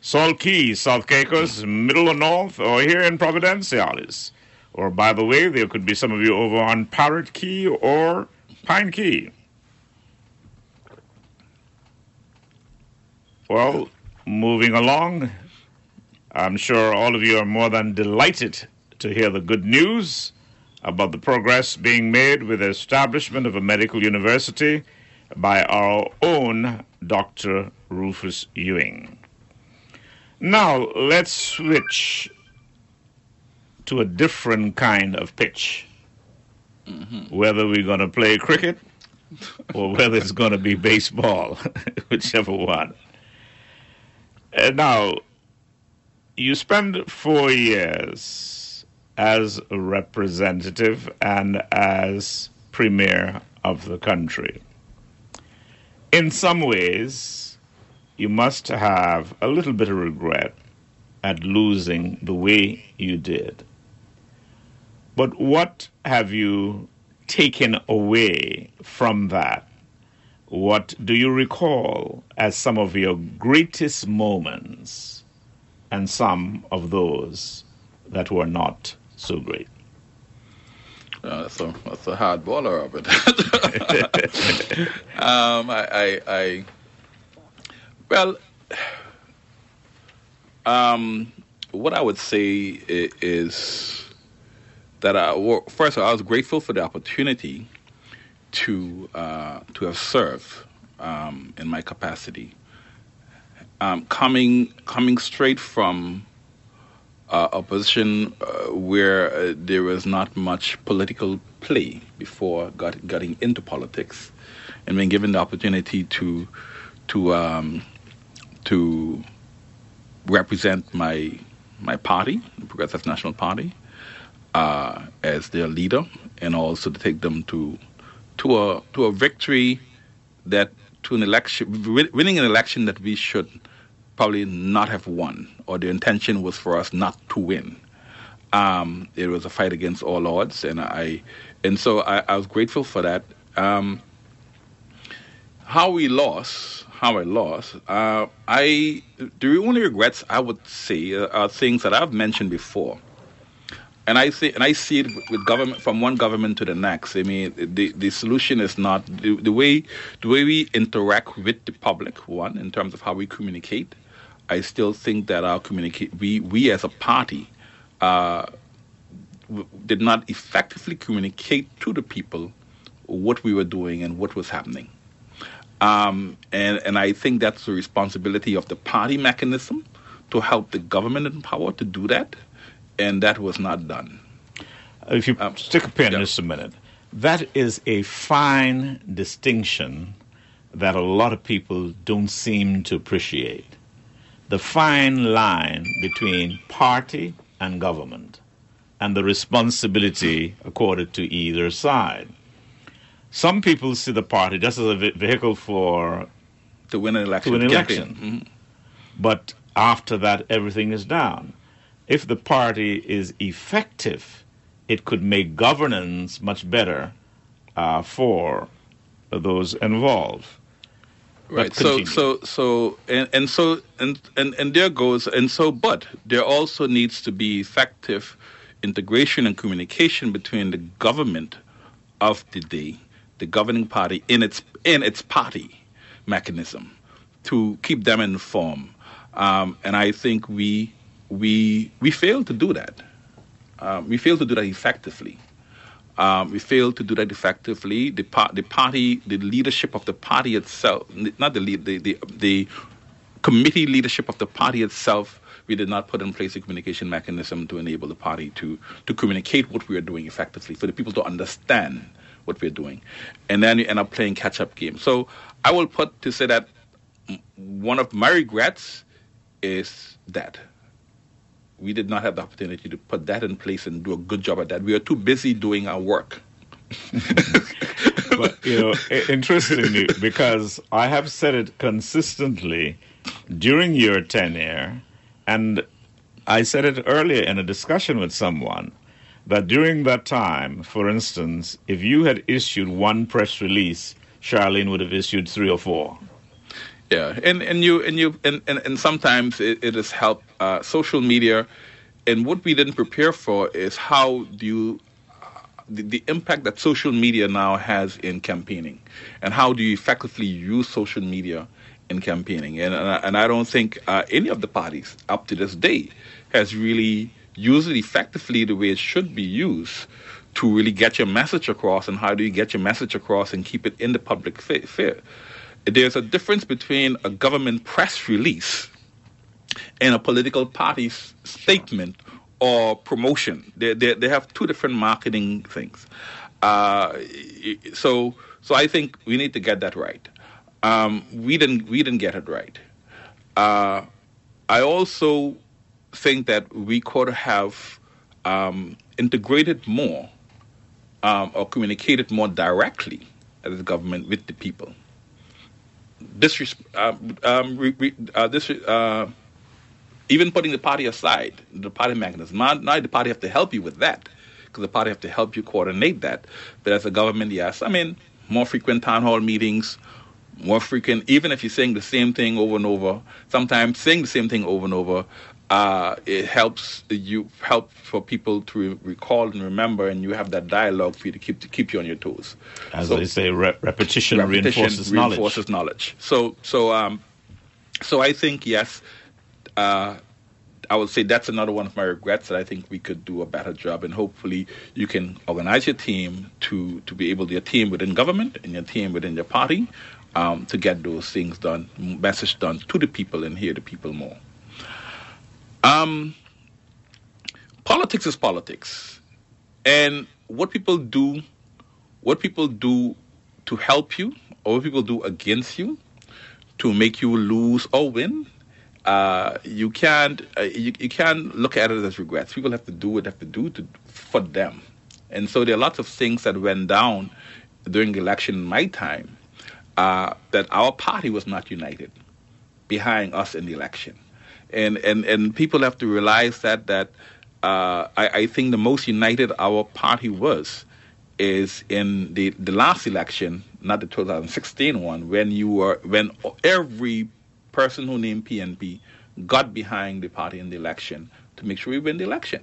Salt Cay, South Caicos, Middle or North, or here in Providenciales. Or, by the way, there could be some of you over on Parrot Cay or Pine Cay. Well, moving along, I'm sure all of you are more than delighted to hear the good news about the progress being made with the establishment of a medical university by our own Dr. Rufus Ewing. Now, let's switch to a different kind of pitch. Mm-hmm. whether we're going to play cricket or whether it's going to be baseball, [laughs] whichever one. And now, you spend four years as a representative and as premier of the country. In some ways, you must have a little bit of regret at losing the way you did. But what have you taken away from that? What do you recall as some of your greatest moments and some of those that were not so great? Uh, that's, a, that's a hard baller of it. [laughs] um, I, I, I, well, um, what I would say is that I, first of all, I was grateful for the opportunity to uh, to have served um, in my capacity. Um, coming coming straight from uh, a position uh, where uh, there was not much political play before got, getting into politics, and being given the opportunity to to um, to represent my my party, the Progressive National Party, uh, as their leader, and also to take them to to a to a victory that to an election winning an election that we should probably not have won, or the intention was for us not to win. Um, it was a fight against all odds, and I and so I, I was grateful for that. Um, how we lost, how I lost. Uh, I the only regrets I would say uh, are things that I've mentioned before, and I see and I see it with- government from one government to the next. I mean, the the solution is not the, the way the way we interact with the public. One in terms of how we communicate. I still think that our communicate we we as a party. Uh, w- did not effectively communicate to the people what we were doing and what was happening. Um, and, and I think that's the responsibility of the party mechanism to help the government in power to do that. And that was not done. If you Um, stick a pin yeah. just a minute, that is a fine distinction that a lot of people don't seem to appreciate. The fine line between party and government and the responsibility accorded to either side. Some people see the party just as a vehicle for To win an election. to an campaign. election. But after that, everything is down. If the party is effective, it could make governance much better uh, for those involved. Right. So so so and, and so and, and and there goes and so but there also needs to be effective integration and communication between the government of the day, the governing party in its in its party mechanism to keep them informed. Um, and I think we we we failed to do that. Um, we fail to do that effectively. Um, we failed to do that effectively. The, par- the party, the leadership of the party itself, not the lead, the, the, the committee leadership of the party itself, we did not put in place a communication mechanism to enable the party to, to communicate what we are doing effectively, for the people to understand what we're doing. And then you end up playing catch up game. So I will put to say that one of my regrets is that we did not have the opportunity to put that in place and do a good job at that. We were too busy doing our work. [laughs] But, you know, interestingly, because I have said it consistently during your tenure, and I said it earlier in a discussion with someone, that during that time, for instance, if you had issued one press release, Sharlene would have issued three or four. Yeah, and and you and you and and, and sometimes it, it has helped uh, social media, and what we didn't prepare for is how do you the, the impact that social media now has in campaigning, and how do you effectively use social media in campaigning, and and I, and I don't think uh, any of the parties up to this day has really used it effectively the way it should be used to really get your message across, and how do you get your message across and keep it in the public fair? There's a difference between a government press release and a political party's statement or promotion. They, they, they have two different marketing things. Uh, so so I think we need to get that right. Um, we didn't we didn't get it right. Uh, I also think that we could have um, integrated more um, or communicated more directly as a government with the people. This, um, um, re, re, uh, this, uh, even putting the party aside, the party mechanism. Now, now the party have to help you with that, because the party have to help you coordinate that. But as a government, yes, I mean, more frequent town hall meetings, more frequent, even if you're saying the same thing over and over. Sometimes saying the same thing over and over, uh, it helps you help for people to re- recall and remember, and you have that dialogue for you to keep to keep you on your toes. As So- they say, re- repetition, repetition reinforces knowledge. reinforces knowledge. So, so, um, so I think yes, uh, I would say that's another one of my regrets that I think we could do a better job, and hopefully you can organize your team to to be able to your team within government and your team within your party um, to get those things done, message done to the people and hear the people more. Um, politics is politics, and what people do, what people do to help you, or what people do against you, to make you lose or win, uh, you can't uh, you, you can't look at it as regrets. People have to do what they have to do to for them, and so there are lots of things that went down during the election in my time uh, that our party was not united behind us in the election, and and and people have to realize that that uh, I, I think the most united our party was is in the the last election, not the 2016 one, when you were when every person who named PNP got behind the party in the election to make sure we win the election,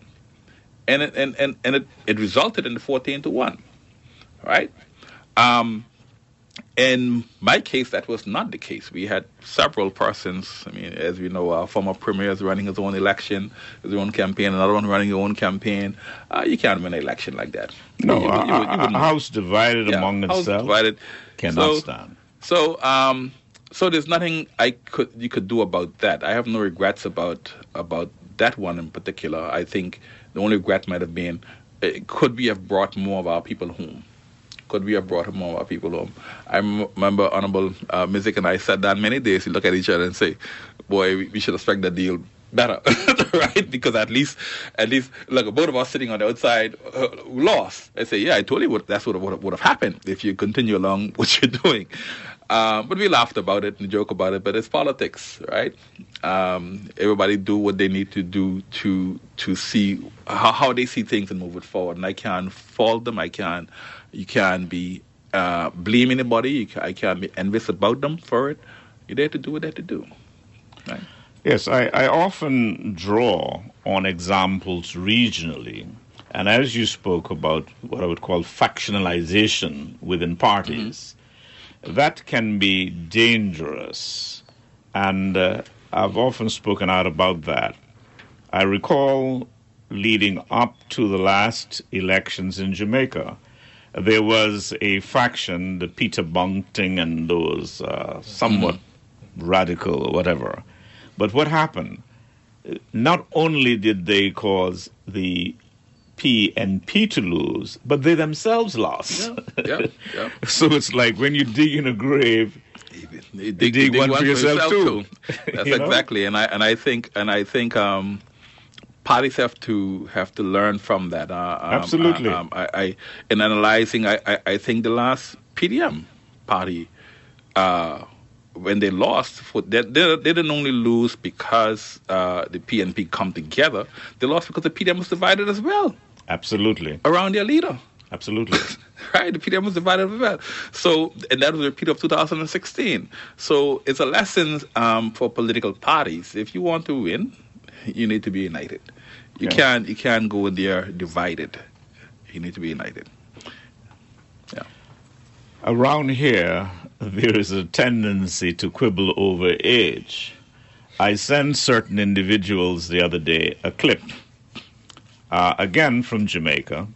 and it, and and and it, it resulted in the 14 to one, right? Um, in my case, that was not the case. We had several persons. I mean, as we know, our former premier is running his own election, his own campaign, another one running his own campaign. Uh, you can't win an election like that. No, You- you- a- you- a- a wouldn't- house divided yeah, among house itself divided. cannot So- stand. So, um, so there's nothing I could you could do about that. I have no regrets about about that one in particular. I think the only regret might have been could we have brought more of our people home? Could we have brought more of our people home? I remember Honorable uh, Missick and I sat down many days. We look at each other and say, "Boy, we, we should have struck the deal." Better, [laughs] right? Because at least, at least, look, both of us sitting on the outside uh, lost. I say, yeah, I totally would. that's what would have happened if you continue along [laughs] what you're doing. Um, but we laughed about it and joke about it. But it's politics, right? Um, everybody do what they need to do to to see how, how they see things and move it forward. And I can't fault them. I can't. You can't be uh, blame anybody. You can, I can't be envious about them for it. You're there to do what they have to do. Right? Yes, I, I often draw on examples regionally. And as you spoke about what I would call factionalization within parties, that can be dangerous. And uh, I've often spoken out about that. I recall leading up to the last elections in Jamaica, there was a faction, the Peter Bunting and those uh, somewhat radical or whatever. But what happened? Not only did they cause the PNP to lose, but they themselves lost. [laughs] Yeah, yeah. so it's like when you dig in a grave, You dig one for yourself, too. [laughs] That's You know? exactly, and I and I think and I think um, parties have to have to learn from that. Uh, um, Absolutely. uh, um, I, I in analyzing, I, I, I think the last PDM party. Uh, when they lost, for, they, they, they didn't only lose because uh, the PNP come together. They lost because the PDM was divided as well absolutely, around their leader absolutely. [laughs] right? The PDM was divided as well. So, and that was a repeat of 2016. So, it's a lesson um, for political parties. If you want to win, you need to be united. You Yeah. can't you can't go in there divided. You need to be united. Yeah. Around here, there is a tendency to quibble over age. I sent certain individuals the other day a clip, uh, again from Jamaica,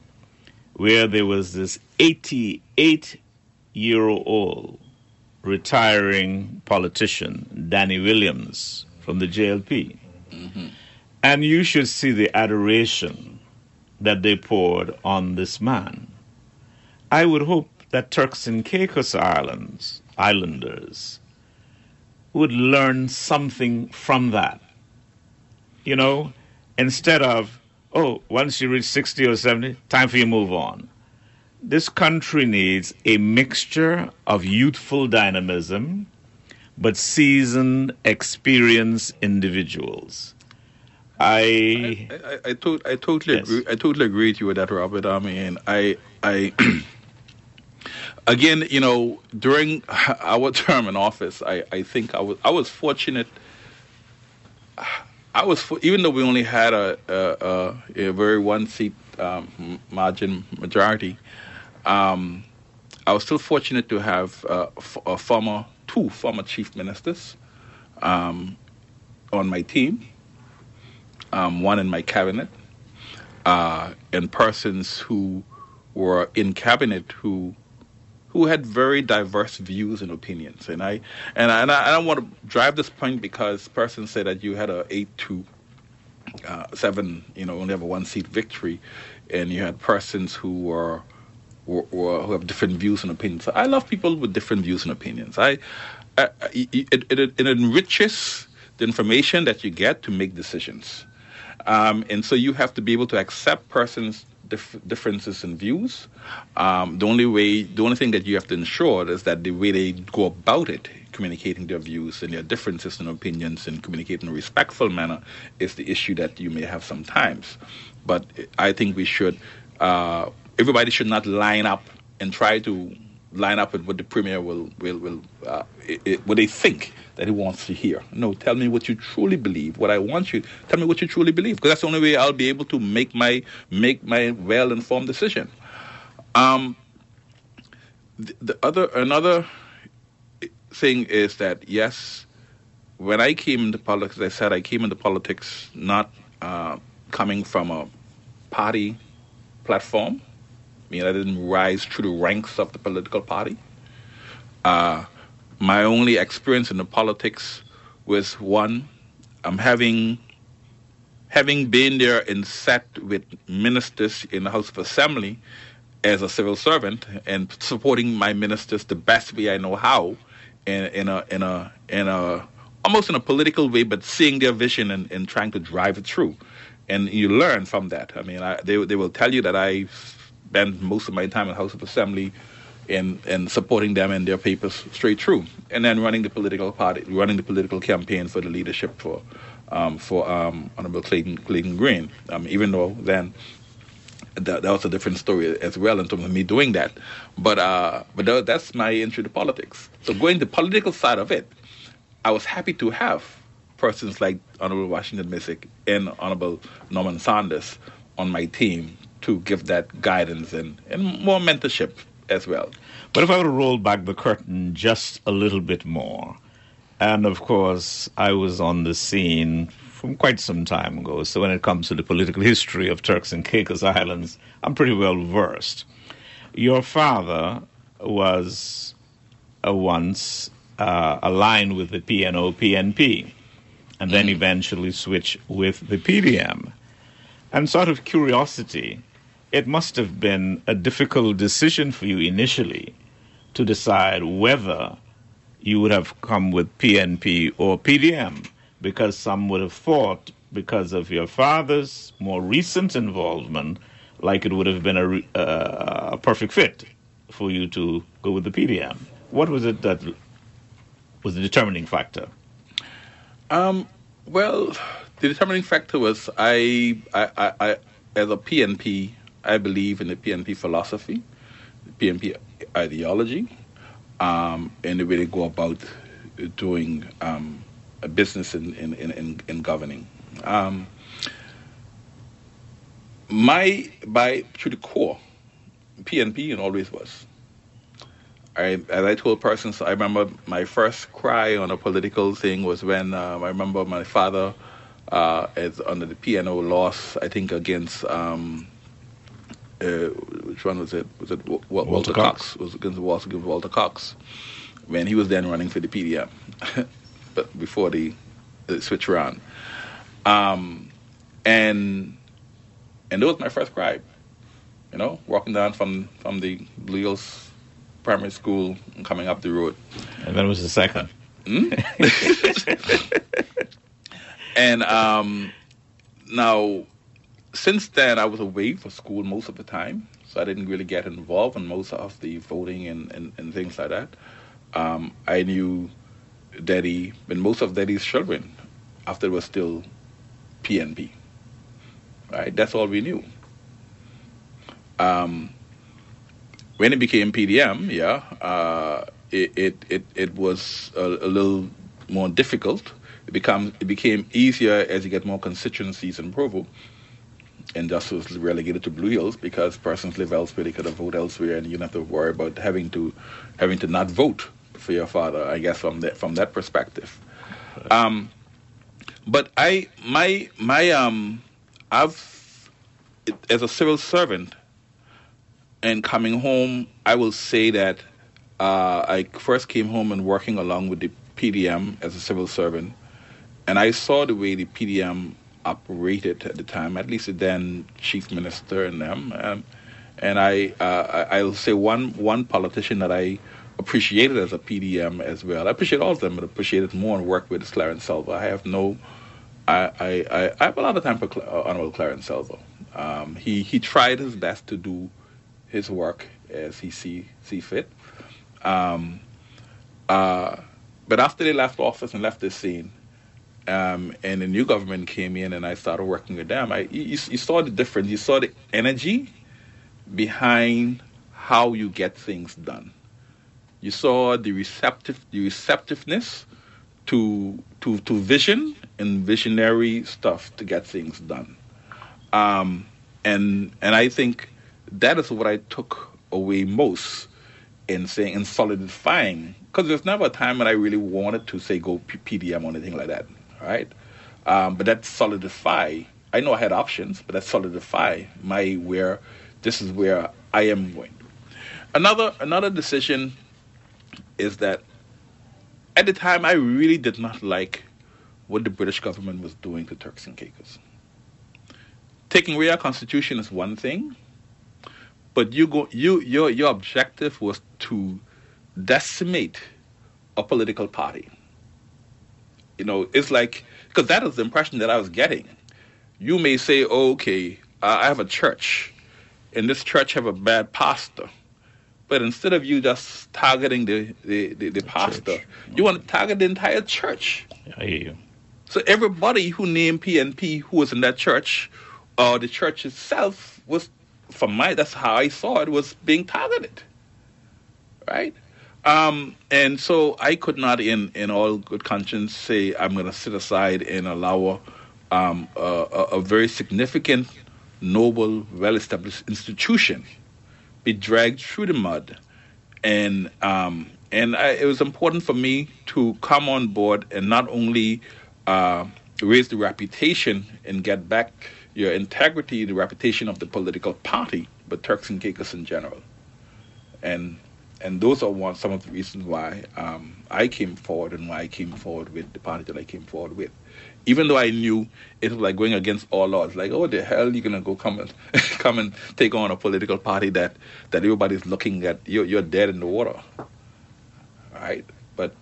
where there was this 88 year old retiring politician, Danny Williams, from the JLP. And you should see the adoration that they poured on this man. I would hope that Turks and Caicos Islands, Islanders, would learn something from that. You know, instead of, oh, once you reach 60 or 70, time for you to move on. This country needs a mixture of youthful dynamism, but seasoned, experienced individuals. I, I, I, I, to- I totally Yes. agree. I totally agree with you with that, Robert. I mean, I, I, [clears throat] again, you know, during [laughs] our term in office, I, I think I was, I was fortunate. I was, even though we only had a, a, a, a very one seat um, margin majority, um, I was still fortunate to have uh, former, two former chief ministers um, on my team um, one in my cabinet, uh, and persons who were in cabinet who who had very diverse views and opinions. And I and I, and I, don't want to drive this point because person said that you had a eight to uh, seven, you know, only have a one seat victory, and you had persons who were, who have different views and opinions. I love people with different views and opinions. I, I it, it, it enriches the information that you get to make decisions. Um, and so you have to be able to accept persons' dif- differences in views. Um, the only way, the only thing that you have to ensure is that the way they go about it, communicating their views and their differences and opinions, and communicating in a respectful manner, is the issue that you may have sometimes. But I think we should, uh, everybody should not line up and try to line up with what the premier will will will uh, i i what they think that he wants to hear. No, tell me what you truly believe. What I want you, tell me what you truly believe, because that's the only way I'll be able to make my make my well informed decision. Um, the, the other another thing is that yes, when I came into politics, I said I came into politics not uh, coming from a party platform. I mean, I didn't rise through the ranks of the political party. Uh, my only experience in the politics was one, I'm having having been there and sat with ministers in the House of Assembly as a civil servant and supporting my ministers the best way I know how, in, in a in a in a almost in a political way, but seeing their vision and, and trying to drive it through, and you learn from that. I mean, I, they they will tell you that I spent most of my time in the House of Assembly in in supporting them and their papers straight through, and then running the political party, running the political campaign for the leadership for um, for um, Honorable Clayton Clayton Green. Um, even though then that, that was a different story as well in terms of me doing that, but uh, but tha- that's my entry to politics. So going to the political side of it, I was happy to have persons like Honorable Washington Missick and Honorable Norman Saunders on my team to give that guidance and, and more mentorship as well. But if I were to roll back the curtain just a little bit more, and of course, I was on the scene from quite some time ago, so when it comes to the political [laughs] history of Turks and Caicos Islands, I'm pretty well versed. Your father was uh, once uh, aligned with the PNO PNP, and then eventually switched with the PDM. And sort of curiosity, it must have been a difficult decision for you initially to decide whether you would have come with PNP or PDM, because some would have thought, because of your father's more recent involvement, like it would have been a, uh, a perfect fit for you to go with the PDM. What was it that was the determining factor? Um, well, the determining factor was I, I, I, I, as a PNP, I believe in the PNP philosophy, the PNP ideology, um, and the way they go about doing um, a business in, in, in, in, in governing. Um, my, by to the core, PNP and always was. I, as I told persons, I remember my first cry on a political thing was when um, I remember my father, uh, as under the PNO loss, I think against um, uh, which one was it? Was it Wa- Wa- Walter, Cox. Cox? Was against Walter, against Walter Cox when he was then running for the [laughs] PDM, but before the, the switch around. Um, and and that was my first cry You know, walking down from from the Blue Hills Primary School and coming up the road. And then was the second. [laughs] [laughs] And um, now, since then, I was away for school most of the time, so I didn't really get involved in most of the voting and, and, and things like that. Um, I knew Daddy, and most of Daddy's children, after it was still PNP. Right? That's all we knew. Um, when it became PDM, yeah, uh, it, it, it, it was a, a little more difficult. It become it became easier as you get more constituencies in Provo. And just was relegated to Blue Hills because persons live elsewhere, they could have voted elsewhere, and you don't have to worry about having to having to not vote for your father. I guess from that from that perspective. Um, but I my my um I've as a civil servant and coming home, I will say that uh, I first came home and working along with the PDM as a civil servant, and I saw the way the PDM operated at the time, at least the then chief minister and them. Um, and I, uh, I'll say one one politician that I appreciated as a PDM as well. I appreciate all of them, but appreciated more and worked with is Clarence Selver. I have no, I, I, I, have a lot of time for Cl- uh, Honorable Clarence Selver. Um, he he tried his best to do his work as he see see fit. Um, uh, but after they left office and left the scene, um, and the new government came in, and I started working with them. I you, you saw the difference. You saw the energy behind how you get things done. You saw the receptive the receptiveness to to to vision and visionary stuff to get things done. Um, and and I think that is what I took away most in saying in solidifying because there's never a time when I really wanted to say go PDM or anything like that, right? Um, but that solidify. I know I had options, but that solidify my where this is where I am going. Another another decision is that at the time I really did not like what the British government was doing to Turks and Caicos. Taking away our constitution is one thing, but you go you your your objective was to decimate a political party. You know, it's like because that is the impression that I was getting. You may say, oh, "Okay, I I have a church, and this church have a bad pastor," but instead of you just targeting the the, the, the pastor, church. you want to target the entire church. I hear you. So everybody who named PNP who was in that church, or the church itself, was, from my that's how I saw it, was being targeted. Right? Um, and so I could not, in, in all good conscience, say I'm going to sit aside and allow um, a, a, very significant, noble, well-established institution be dragged through the mud. And um, and I, it was important for me to come on board and not only uh, raise the reputation and get back your integrity, the reputation of the political party, but Turks and Caicos in general. And and those are one some of the reasons why um, I came forward and why I came forward with the party that I came forward with. Even though I knew it was like going against all odds, like oh the hell you gonna go come and [laughs] come and take on a political party that that everybody's looking at you're you're dead in the water, right? But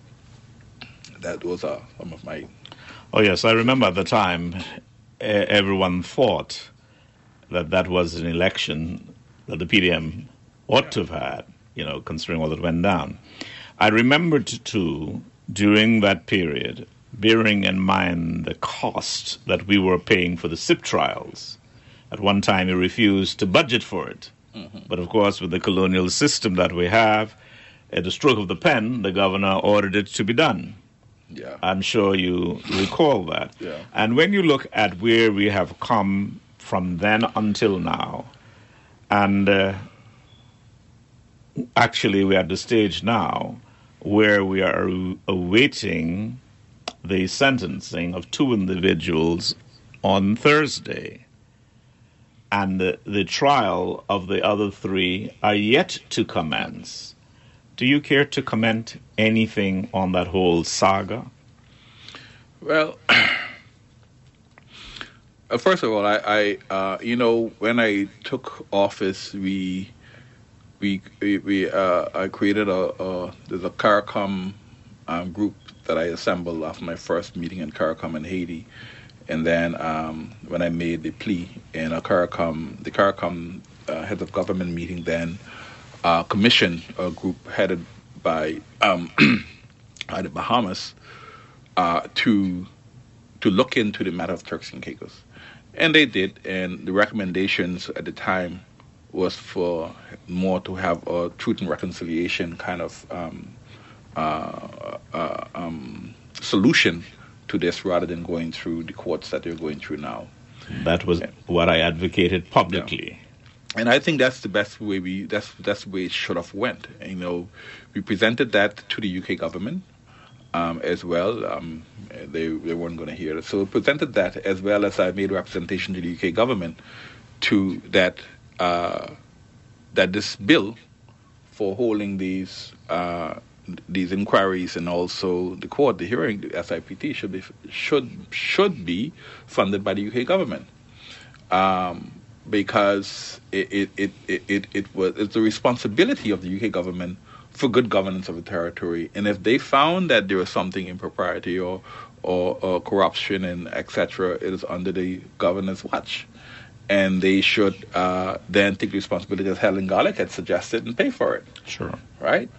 that those are some of my Oh yes, I remember at the time, everyone thought that that was an election that the PDM ought to have had, you know, considering all that went down. I remembered too during that period, bearing in mind the cost that we were paying for the SIP trials. At one time, he refused to budget for it. But of course, with the colonial system that we have, at the stroke of the pen, the governor ordered it to be done. yeah. I'm sure you recall that. Yeah. And when you look at where we have come from then until now, and uh, actually we're at the stage now where we are awaiting the sentencing of two individuals on Thursday. And the, the trial of the other three are yet to commence. Do you care to comment anything on that whole saga? Well, [clears throat] first of all, I, I uh, you know, when I took office, we we we, uh, I created a, a there's a CARICOM um, group that I assembled after my first meeting in CARICOM in Haiti, and then um, when I made the plea in a CARICOM, the CARICOM uh, heads of government meeting, then uh, commissioned a group headed by um, [clears throat] the Bahamas uh, to to look into the matter of Turks and Caicos, and they did. And the recommendations at the time was for more to have a truth and reconciliation kind of um, uh, uh, um, solution to this, rather than going through the courts that they're going through now. That was what I advocated publicly. and I think that's the best way we that's that's the way it should have went. You know, we presented that to the UK government um, as well. Um, they they weren't going to hear it, so we presented that as well as I made representation to the UK government to that uh, that this bill for holding these. Uh, these inquiries and also the court, the hearing, the SIPT should be should should be funded by the UK government. Um, because it it, it, it, it, was it's the responsibility of the UK government for good governance of the territory. And if they found that there was something impropriety or or, or corruption and etc., it is under the governor's watch. And they should uh, then take responsibility, as Helen Garlick had suggested, and pay for it. Sure. Right?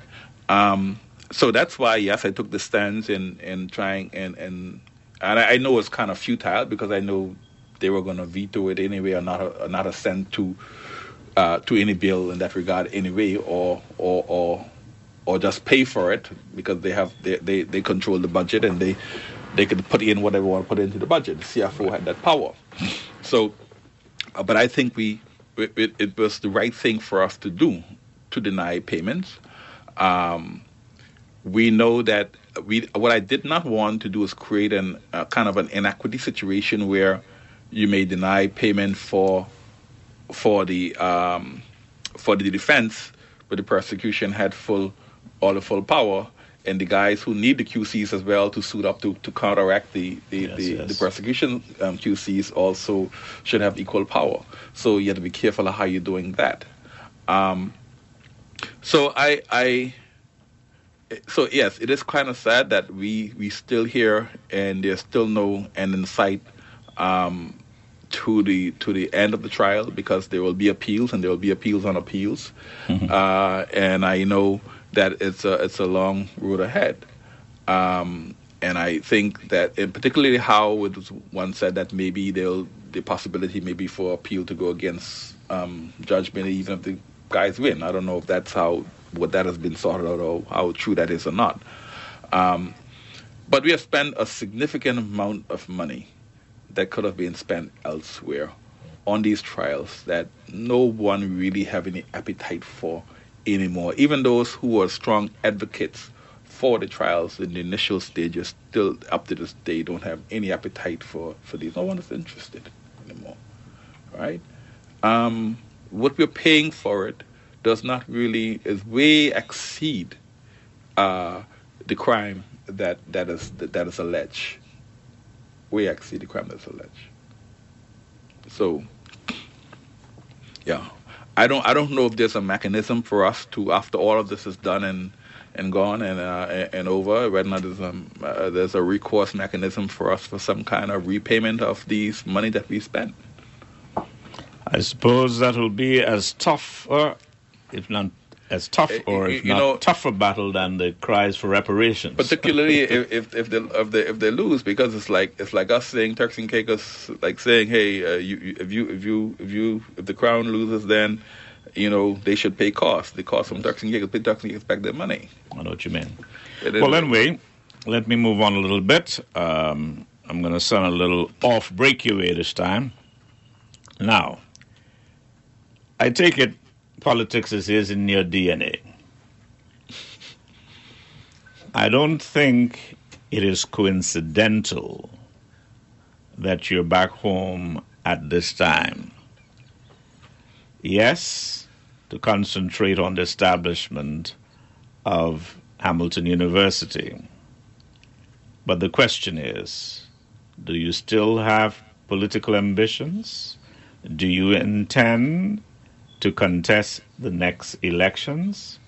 Um, so that's why, yes, I took the stance in, in trying, and, and, and I I know it's kind of futile because I know they were going to veto it anyway, or not a, not assent to uh, to any bill in that regard anyway, or or or or just pay for it because they have they, they, they control the budget and they they could put in whatever they want to put into the budget. The CFO had that power. So, but I think we it, it, it was the right thing for us to do to deny payments. Um, we know that we what I did not want to do is create an uh, kind of an inequity situation where you may deny payment for for the um, for the defense, but the prosecution had full all the full power, and the guys who need the QCs as well to suit up to, to counteract the the, Yes, the, yes. the prosecution um, QCs also should have equal power. So you have to be careful of how you're doing that. Um, so I I so yes, it is kind of sad that we we still here and there's still no end in sight um, to the to the end of the trial because there will be appeals and there will be appeals on appeals, uh, and I know that it's a it's a long road ahead. Um, and I think that, and particularly how it was one said that maybe there'll the possibility maybe for appeal to go against um, judgment even if the guys win. I don't know if that's how what that has been sorted out or how true that is or not. Um, but we have spent a significant amount of money that could have been spent elsewhere on these trials that no one really have any appetite for anymore. Even those who were strong advocates for the trials in the initial stages, still up to this day, don't have any appetite for, for these. No one is interested anymore, right? Um, what we're paying for it does not really is way exceed uh, the crime that that is that is alleged. Way exceed the crime that's alleged. So, yeah, I don't I don't know if there's a mechanism for us to after all of this is done and and gone and uh, and over or not there's a uh, there's a recourse mechanism for us for some kind of repayment of these money that we spent. I suppose that will be as tough, or if not as tough, Eh, or you- if you know- tougher battle than the cries for reparations. particularly [laughs] if, if if they if they if they lose because it's like it's like us saying Turks and Caicos like saying hey uh, you, you if you if you if you if the crown loses then you know they should pay costs the cost from Turks and Caicos pay Turks and Caicos back their money. I know what you mean. Well, anyway, let me move on a little bit. Um, I'm going to send a little off break way this time. Now, I take it politics is, is in your DNA. I don't think it is coincidental that you're back home at this time. Yes, to concentrate on the establishment of Hamilton University. But the question is do you still have political ambitions? Do you intend to contest the next elections?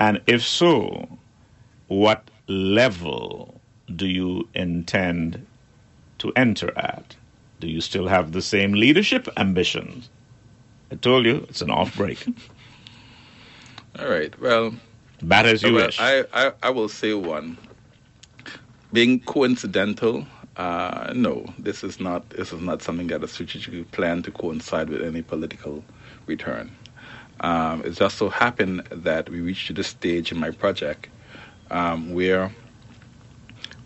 And if so, what level do you intend to enter at? Do you still have the same leadership ambitions? I told you it's an off break. [laughs] All right. Well, Bad as you well, wish. I, I, I will say one. Being coincidental, uh, no, this is not this is not something that is strategically planned to coincide with any political return. Um, it just so happened that we reached this stage in my project um, where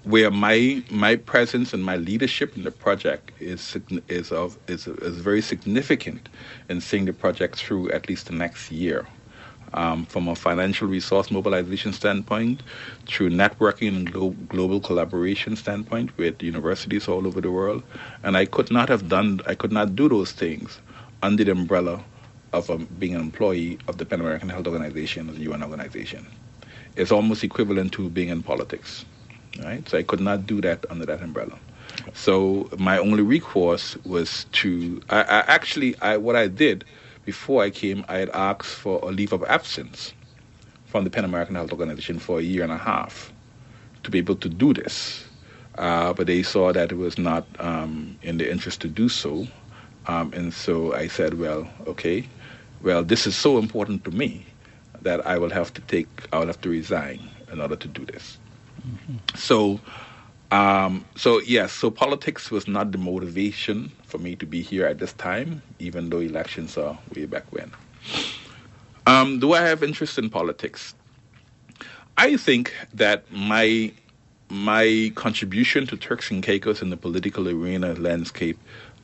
where my my presence and my leadership in the project is is of is, is very significant in seeing the project through at least the next year. Um, from a financial resource mobilization standpoint, through networking and glo- global collaboration standpoint with universities all over the world, and I could not have done I could not do those things under the umbrella of um, being an employee of the Pan American Health Organization, the UN organization. It's almost equivalent to being in politics right? So I could not do that under that umbrella. So my only recourse was to I, I actually I what I did before I came I had asked for a leave of absence from the Pan American Health Organization for a year and a half to be able to do this, uh, but they saw that it was not um, in their interest to do so, um, and so I said, well, okay, well this is so important to me that I will have to take I will have to resign in order to do this. So, um, so yes, so politics was not the motivation for me to be here at this time, even though elections are way back when. Um, do I have interest in politics? I think that my my contribution to Turks and Caicos in the political arena landscape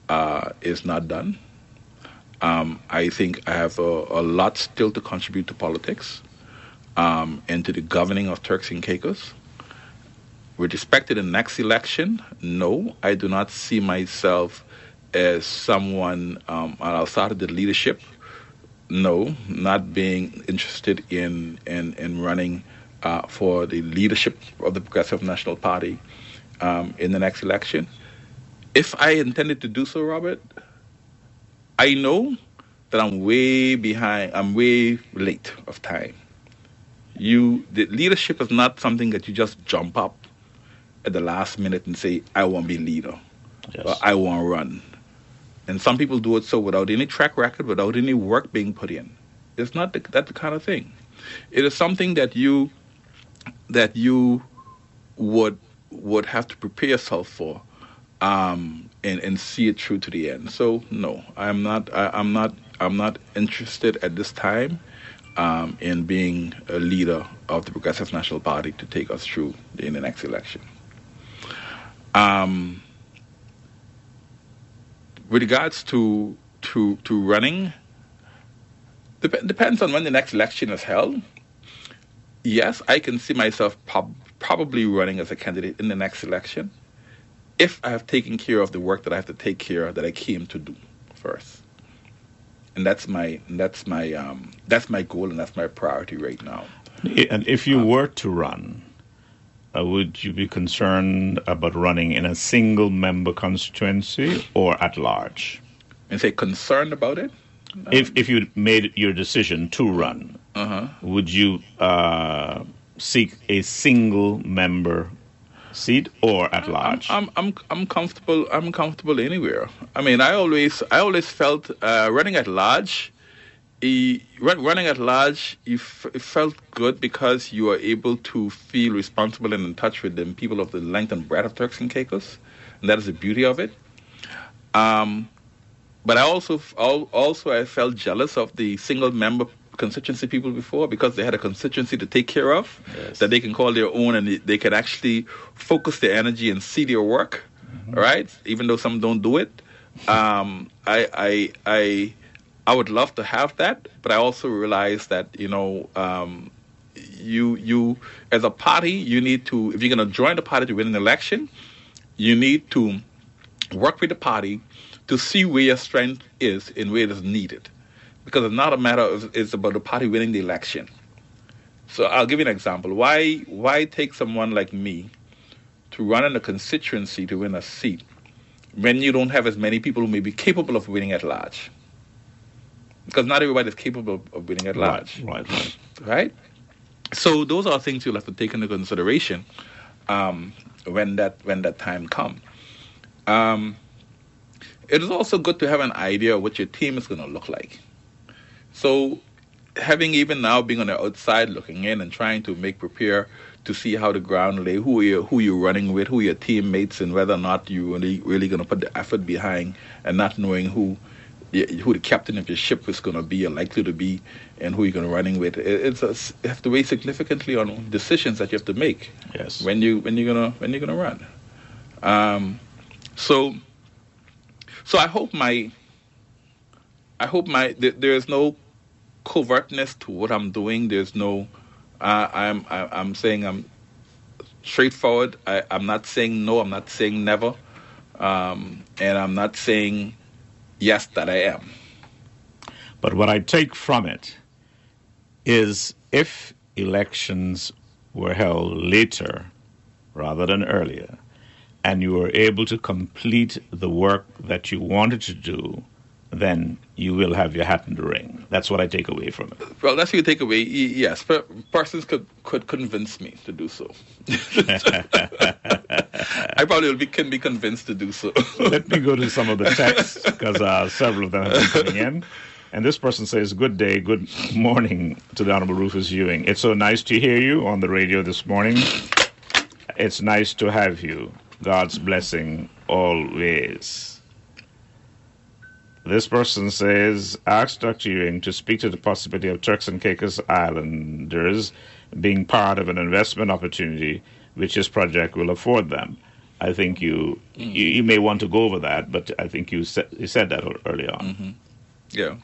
uh, is not done. Um, I think I have a, a lot still to contribute to politics um, and to the governing of Turks and Caicos. With respect to the next election, no, I do not see myself as someone, um, I'll start the leadership. No, not being interested in in, in running uh, for the leadership of the Progressive National Party um, in the next election. If I intended to do so, Robert, I know that I'm way behind. I'm way late of time. You, the leadership is not something that you just jump up at the last minute and say, "I want to be leader," Yes. or "I want to run." And some people do it so without any track record, without any work being put in. It's not the, that the kind of thing. It is something that you that you would would have to prepare yourself for um, and and see it through to the end. So no, I'm not. I, I'm not. I'm not interested at this time um, in being a leader of the Progressive National Party to take us through in the next election. Um, with regards to to to running, dep- depends on when the next election is held. Yes, I can see myself prob- probably running as a candidate in the next election if I have taken care of the work that I have to take care of that I came to do first. And that's my that's my um, that's my goal and that's my priority right now. And if you were to run, uh, would you be concerned about running in a single member constituency or at large? And say concerned about it. If if you made your decision to run, Uh-huh. would you uh, seek a single member seat or at large? I'm I'm I'm comfortable. I'm comfortable anywhere. I mean, I always I always felt uh, running at large. run, running at large, you f- it felt good because you are able to feel responsible and in touch with the people of the length and breadth of Turks and Caicos, and that is the beauty of it. Um, but I also also I felt jealous of the single member constituency people before because they had a constituency to take care of Yes. that they can call their own and they- can actually focus their energy and see their work right even though some don't do it um, I, I I I would love to have that but I also realize that you know um, you you as a party you need to if you're going to join the party to win an election you need to work with the party to see where your strength is and where it is needed. Because it's not a matter of it's about the party winning the election. So I'll give you an example. Why why take someone like me to run in a constituency to win a seat when you don't have as many people who may be capable of winning at large. Because not everybody is capable of winning at large Right, right, right. right? So those are things you'll have to take into consideration um, when that when that time comes. Um, it is also good to have an idea of what your team is going to look like. So having even now being on the outside looking in and trying to make prepare to see how the ground lay, who you who you're running with, who your teammates, and whether or not you really really going to put the effort behind, and not knowing who who the captain of your ship is going to be or likely to be, and who you're going to running with. It, it's a, you have to weigh significantly on decisions that you have to make Yes. when you when you're gonna when you're gonna run. Um, so so I hope my I hope my th- there is no covertness to what I'm doing. There's no uh, I'm I, I'm saying I'm straightforward. I, I'm not saying no. I'm not saying never, um, and I'm not saying yes that I am. But what I take from it is if elections were held later rather than earlier, and you were able to complete the work that you wanted to do, then you will have your hat in the ring. That's what I take away from it. Well, that's what you take away. Yes, but persons could could convince me to do so. [laughs] I probably will be, can be convinced to do so. Let me go to some of the texts because uh, several of them have been coming in. And this person says, Good day, good morning to the Honorable Rufus Ewing. It's so nice to hear you on the radio this morning. It's nice to have you. God's blessing always. This person says, asked Dr. Ewing to speak to the possibility of Turks and Caicos Islanders being part of an investment opportunity which this project will afford them. I think you, mm-hmm. you you may want to go over that, but I think you said you said that early on. Mm-hmm. yeah.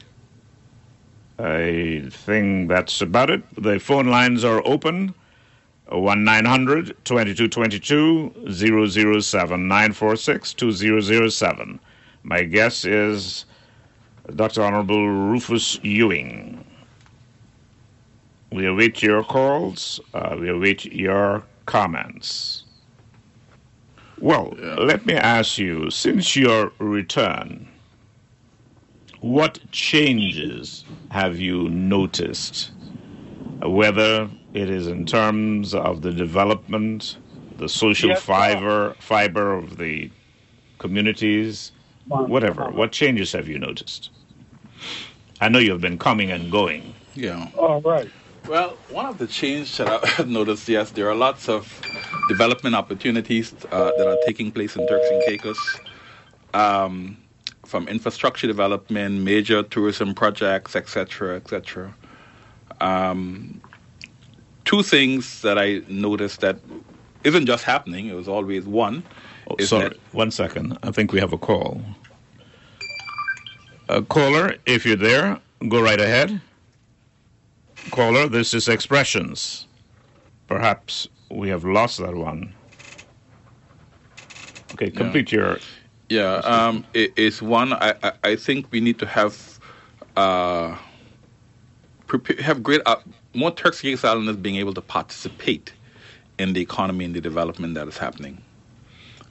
I think that's about it. The phone lines are open. One 2222 007 946 2007. My guess is Dr. Honorable Rufus Ewing. We await your calls. Uh, we await your comments. Well, let me ask you since your return, what changes have you noticed? Whether it is in terms of the development, the social Yes, fiber, fiber of the communities, whatever. What changes have you noticed? I know you've been coming and going. Yeah. All right. Well, one of the changes that I've [laughs] noticed, yes, there are lots of development opportunities uh, that are taking place in Turks and Caicos, um, from infrastructure development, major tourism projects, etc., etc. Um, two things that I noticed that isn't just happening; it was always one. Oh, sorry, that- one second. I think we have a call. Uh, caller, if you're there, go right ahead. Caller, this is Expressions. Perhaps we have lost that one. Okay, complete your. Yeah, um, it, it's one. I, I, I think we need to have uh, prepare, have great uh, more Turks and Caicos Islanders being able to participate in the economy and the development that is happening.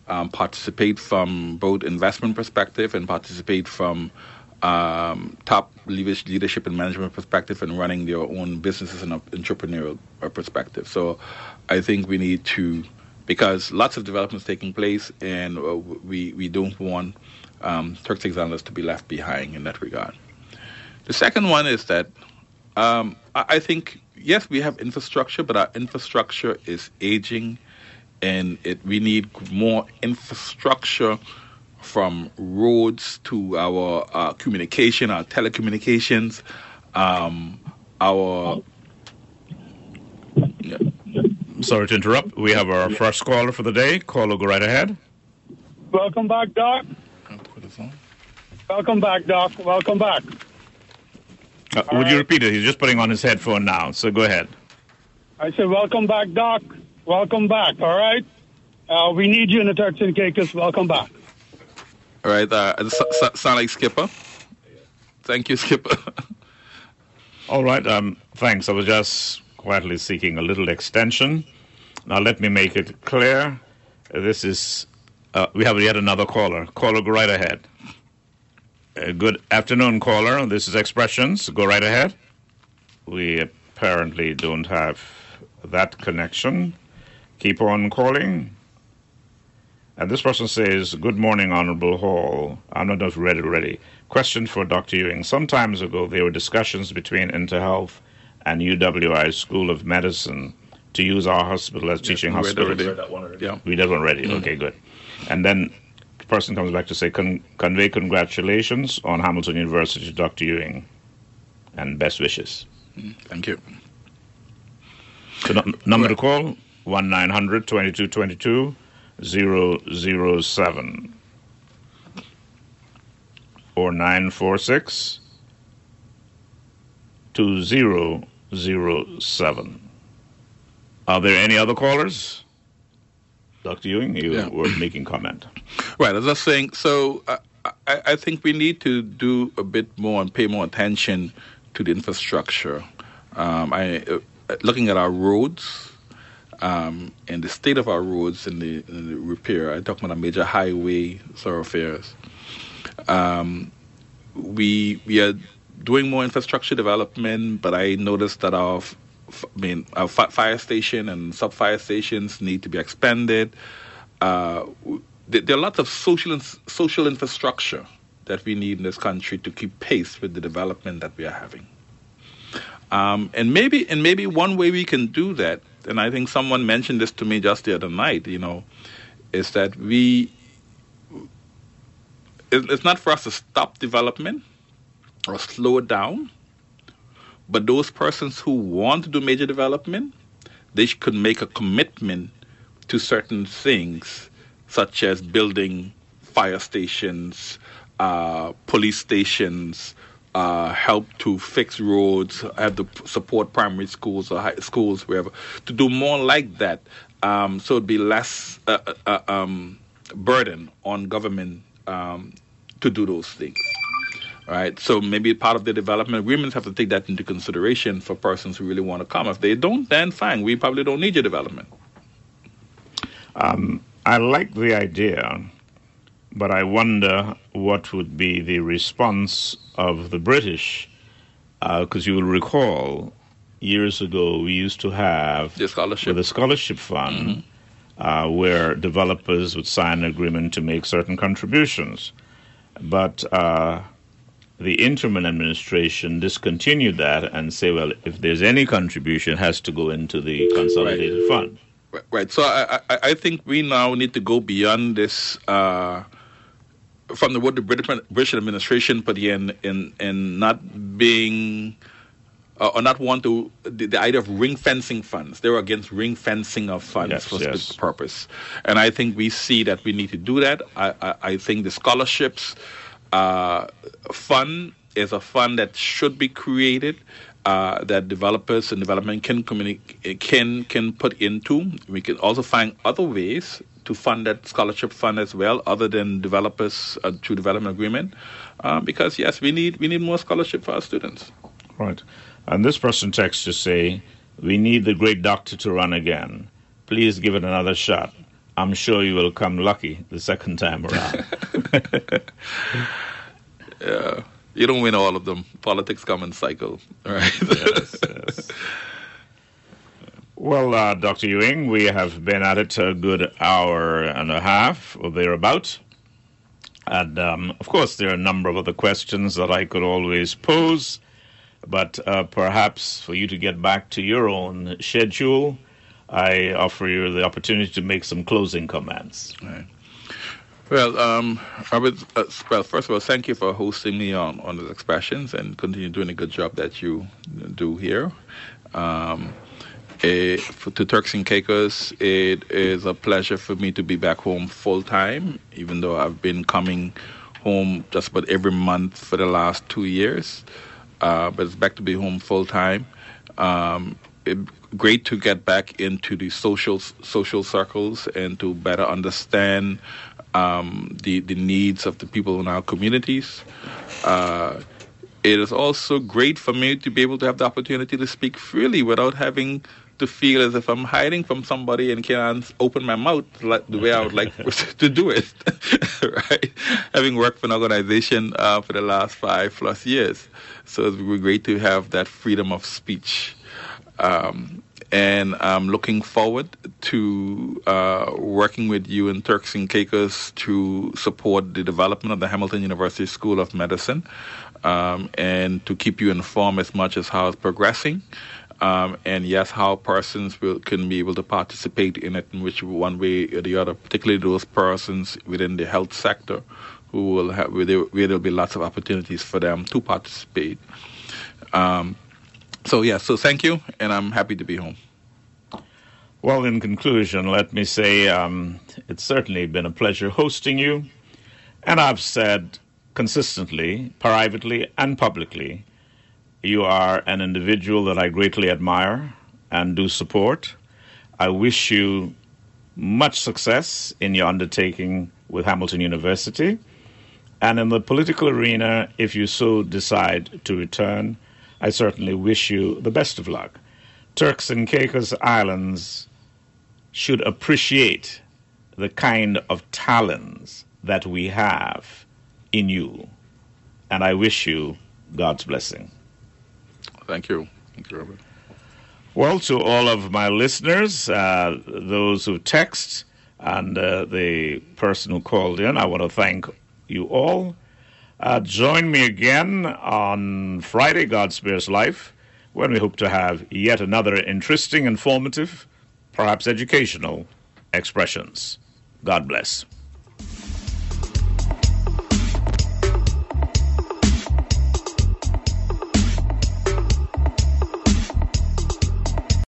Um, participate from both investment perspective and participate from um, top leadership and management perspective and running their own businesses and entrepreneurial perspective. So I think we need to, because lots of developments taking place, and uh, we we don't want um, and Caicos to be left behind in that regard. The second one is that um, I think yes, we have infrastructure, but our infrastructure is aging, and it we need more infrastructure from roads to our uh, communication, our telecommunications, um, our yeah. Sorry to interrupt. We have our first caller for the day. Caller, go right ahead. Welcome back, Doc. Put this on. Welcome back, Doc. Welcome back. Uh, would you repeat it? He's just putting on his headphone now, so go ahead. I said, welcome back, Doc. Welcome back. All right. Uh, we need you in the Turks and Caicos. Welcome back. All right, uh, s- sound like Skipper. Thank you, Skipper. [laughs] All right. Um, thanks. I was just quietly seeking a little extension. Now, let me make it clear. This is Uh, we have yet another caller. Caller, go right ahead. Uh, good afternoon, caller. This is Expressions. Go right ahead. We apparently don't have that connection. Keep on calling. And this person says, Good morning, Honorable Hall. I'm not just ready already. Question for Dr. Ewing. Some times ago, there were discussions between InterHealth and UWI School of Medicine to use our hospital as teaching we read hospital. already. Yeah. We did one already. Mm. Okay, good. And then the person comes back to say, Con- convey congratulations on Hamilton University to Dr. Ewing and best wishes. Mm, thank you. So, num- number to call 1 900 2222 007 or 946 2007. Are there any other callers? Dr. Ewing, you Yeah. were making comment. [coughs] Right, as I was saying, so uh, I, I think we need to do a bit more and pay more attention to the infrastructure. Um, I, uh, looking at our roads um, and the state of our roads and the, and the repair, I talk about our major highway thoroughfares. Um, we we are doing more infrastructure development, but I noticed that our I mean our fire station and sub fire stations need to be expanded. Uh, there are lots of social social infrastructure that we need in this country to keep pace with the development that we are having. Um, and maybe and maybe one way we can do that, and I think someone mentioned this to me just the other night. You know, is that we it- it's not for us to stop development or slow it down, but those persons who want to do major development, they could make a commitment to certain things, such as building fire stations, uh, police stations, uh, help to fix roads, have to support primary schools or high schools, wherever, to do more like that. Um, so it'd be less uh, uh, uh, um, burden on government um, to do those things. Right, so maybe part of the development agreements have to take that into consideration for persons who really want to come. If they don't, then fine. We probably don't need your development. I like the idea, but I wonder what would be the response of the British. Because you will recall, years ago, we used to have The scholarship. a scholarship fund uh, where developers would sign an agreement to make certain contributions. But uh, the interim administration discontinued that and say, well, if there's any contribution, it has to go into the consolidated fund. Right, right. So I, I, I think we now need to go beyond this. Uh, from the what the British, British administration put in, in, in not being uh, or not want to the, the idea of ring fencing funds. They were against ring fencing of funds Yes, for yes. this purpose, and I think we see that we need to do that. I, I, I think the scholarships uh, fund is a fund that should be created. Uh, that developers and development can communi- can can put into. We can also find other ways to fund that scholarship fund as well, other than developers uh, through development agreement. Uh, because yes, we need we need more scholarship for our students. Right. And this person texts to say, We need the great doctor to run again. Please give it another shot. I'm sure you will come lucky the second time around. [laughs] [laughs] Yeah, you don't win all of them. Politics come in cycle, right? yes, yes. [laughs] Well, uh, Dr. Ewing, we have been at it a good hour and a half or thereabout. And um, of course, there are a number of other questions that I could always pose, but uh, perhaps for you to get back to your own schedule, I offer you the opportunity to make some closing comments. Well, um, Robert, uh, well, first of all, thank you for hosting me on, on expressions and continue doing a good job that you do here. Um, eh, for, to Turks and Caicos, it is a pleasure for me to be back home full time, even though I've been coming home just about every month for the last two years. Uh, but it's back to be home full time. Um, great to get back into the social social circles and to better understand um, the the needs of the people in our communities. Uh, it is also great for me to be able to have the opportunity to speak freely without having to feel as if I'm hiding from somebody and can't open my mouth like the way I would like [laughs] to do it. [laughs] right? Having worked for an organization uh, for the last five plus years, so it would be great to have that freedom of speech. Um, and I'm looking forward to uh, working with you and Turks and Caicos to support the development of the Hamilton University School of Medicine um, and to keep you informed as much as how it's progressing. Um, and yes, how persons will, can be able to participate in it in which one way or the other, particularly those persons within the health sector who will have where, there, where there'll be lots of opportunities for them to participate. Um, so yeah, so thank you, and I'm happy to be home. Well, in conclusion, let me say um, it's certainly been a pleasure hosting you, and I've said consistently, privately and publicly, you are an individual that I greatly admire and do support. I wish you much success in your undertaking with Hamilton University. And in the political arena, if you so decide to return, I certainly wish you the best of luck. Turks and Caicos Islands should appreciate the kind of talents that we have in you. And I wish you God's blessing. Thank you. Thank you, Robert. Well, to all of my listeners, uh, those who text, and uh, the person who called in, I want to thank you all. Uh, join me again on Friday, God Spares Life, when we hope to have yet another interesting, informative, perhaps educational expressions. God bless.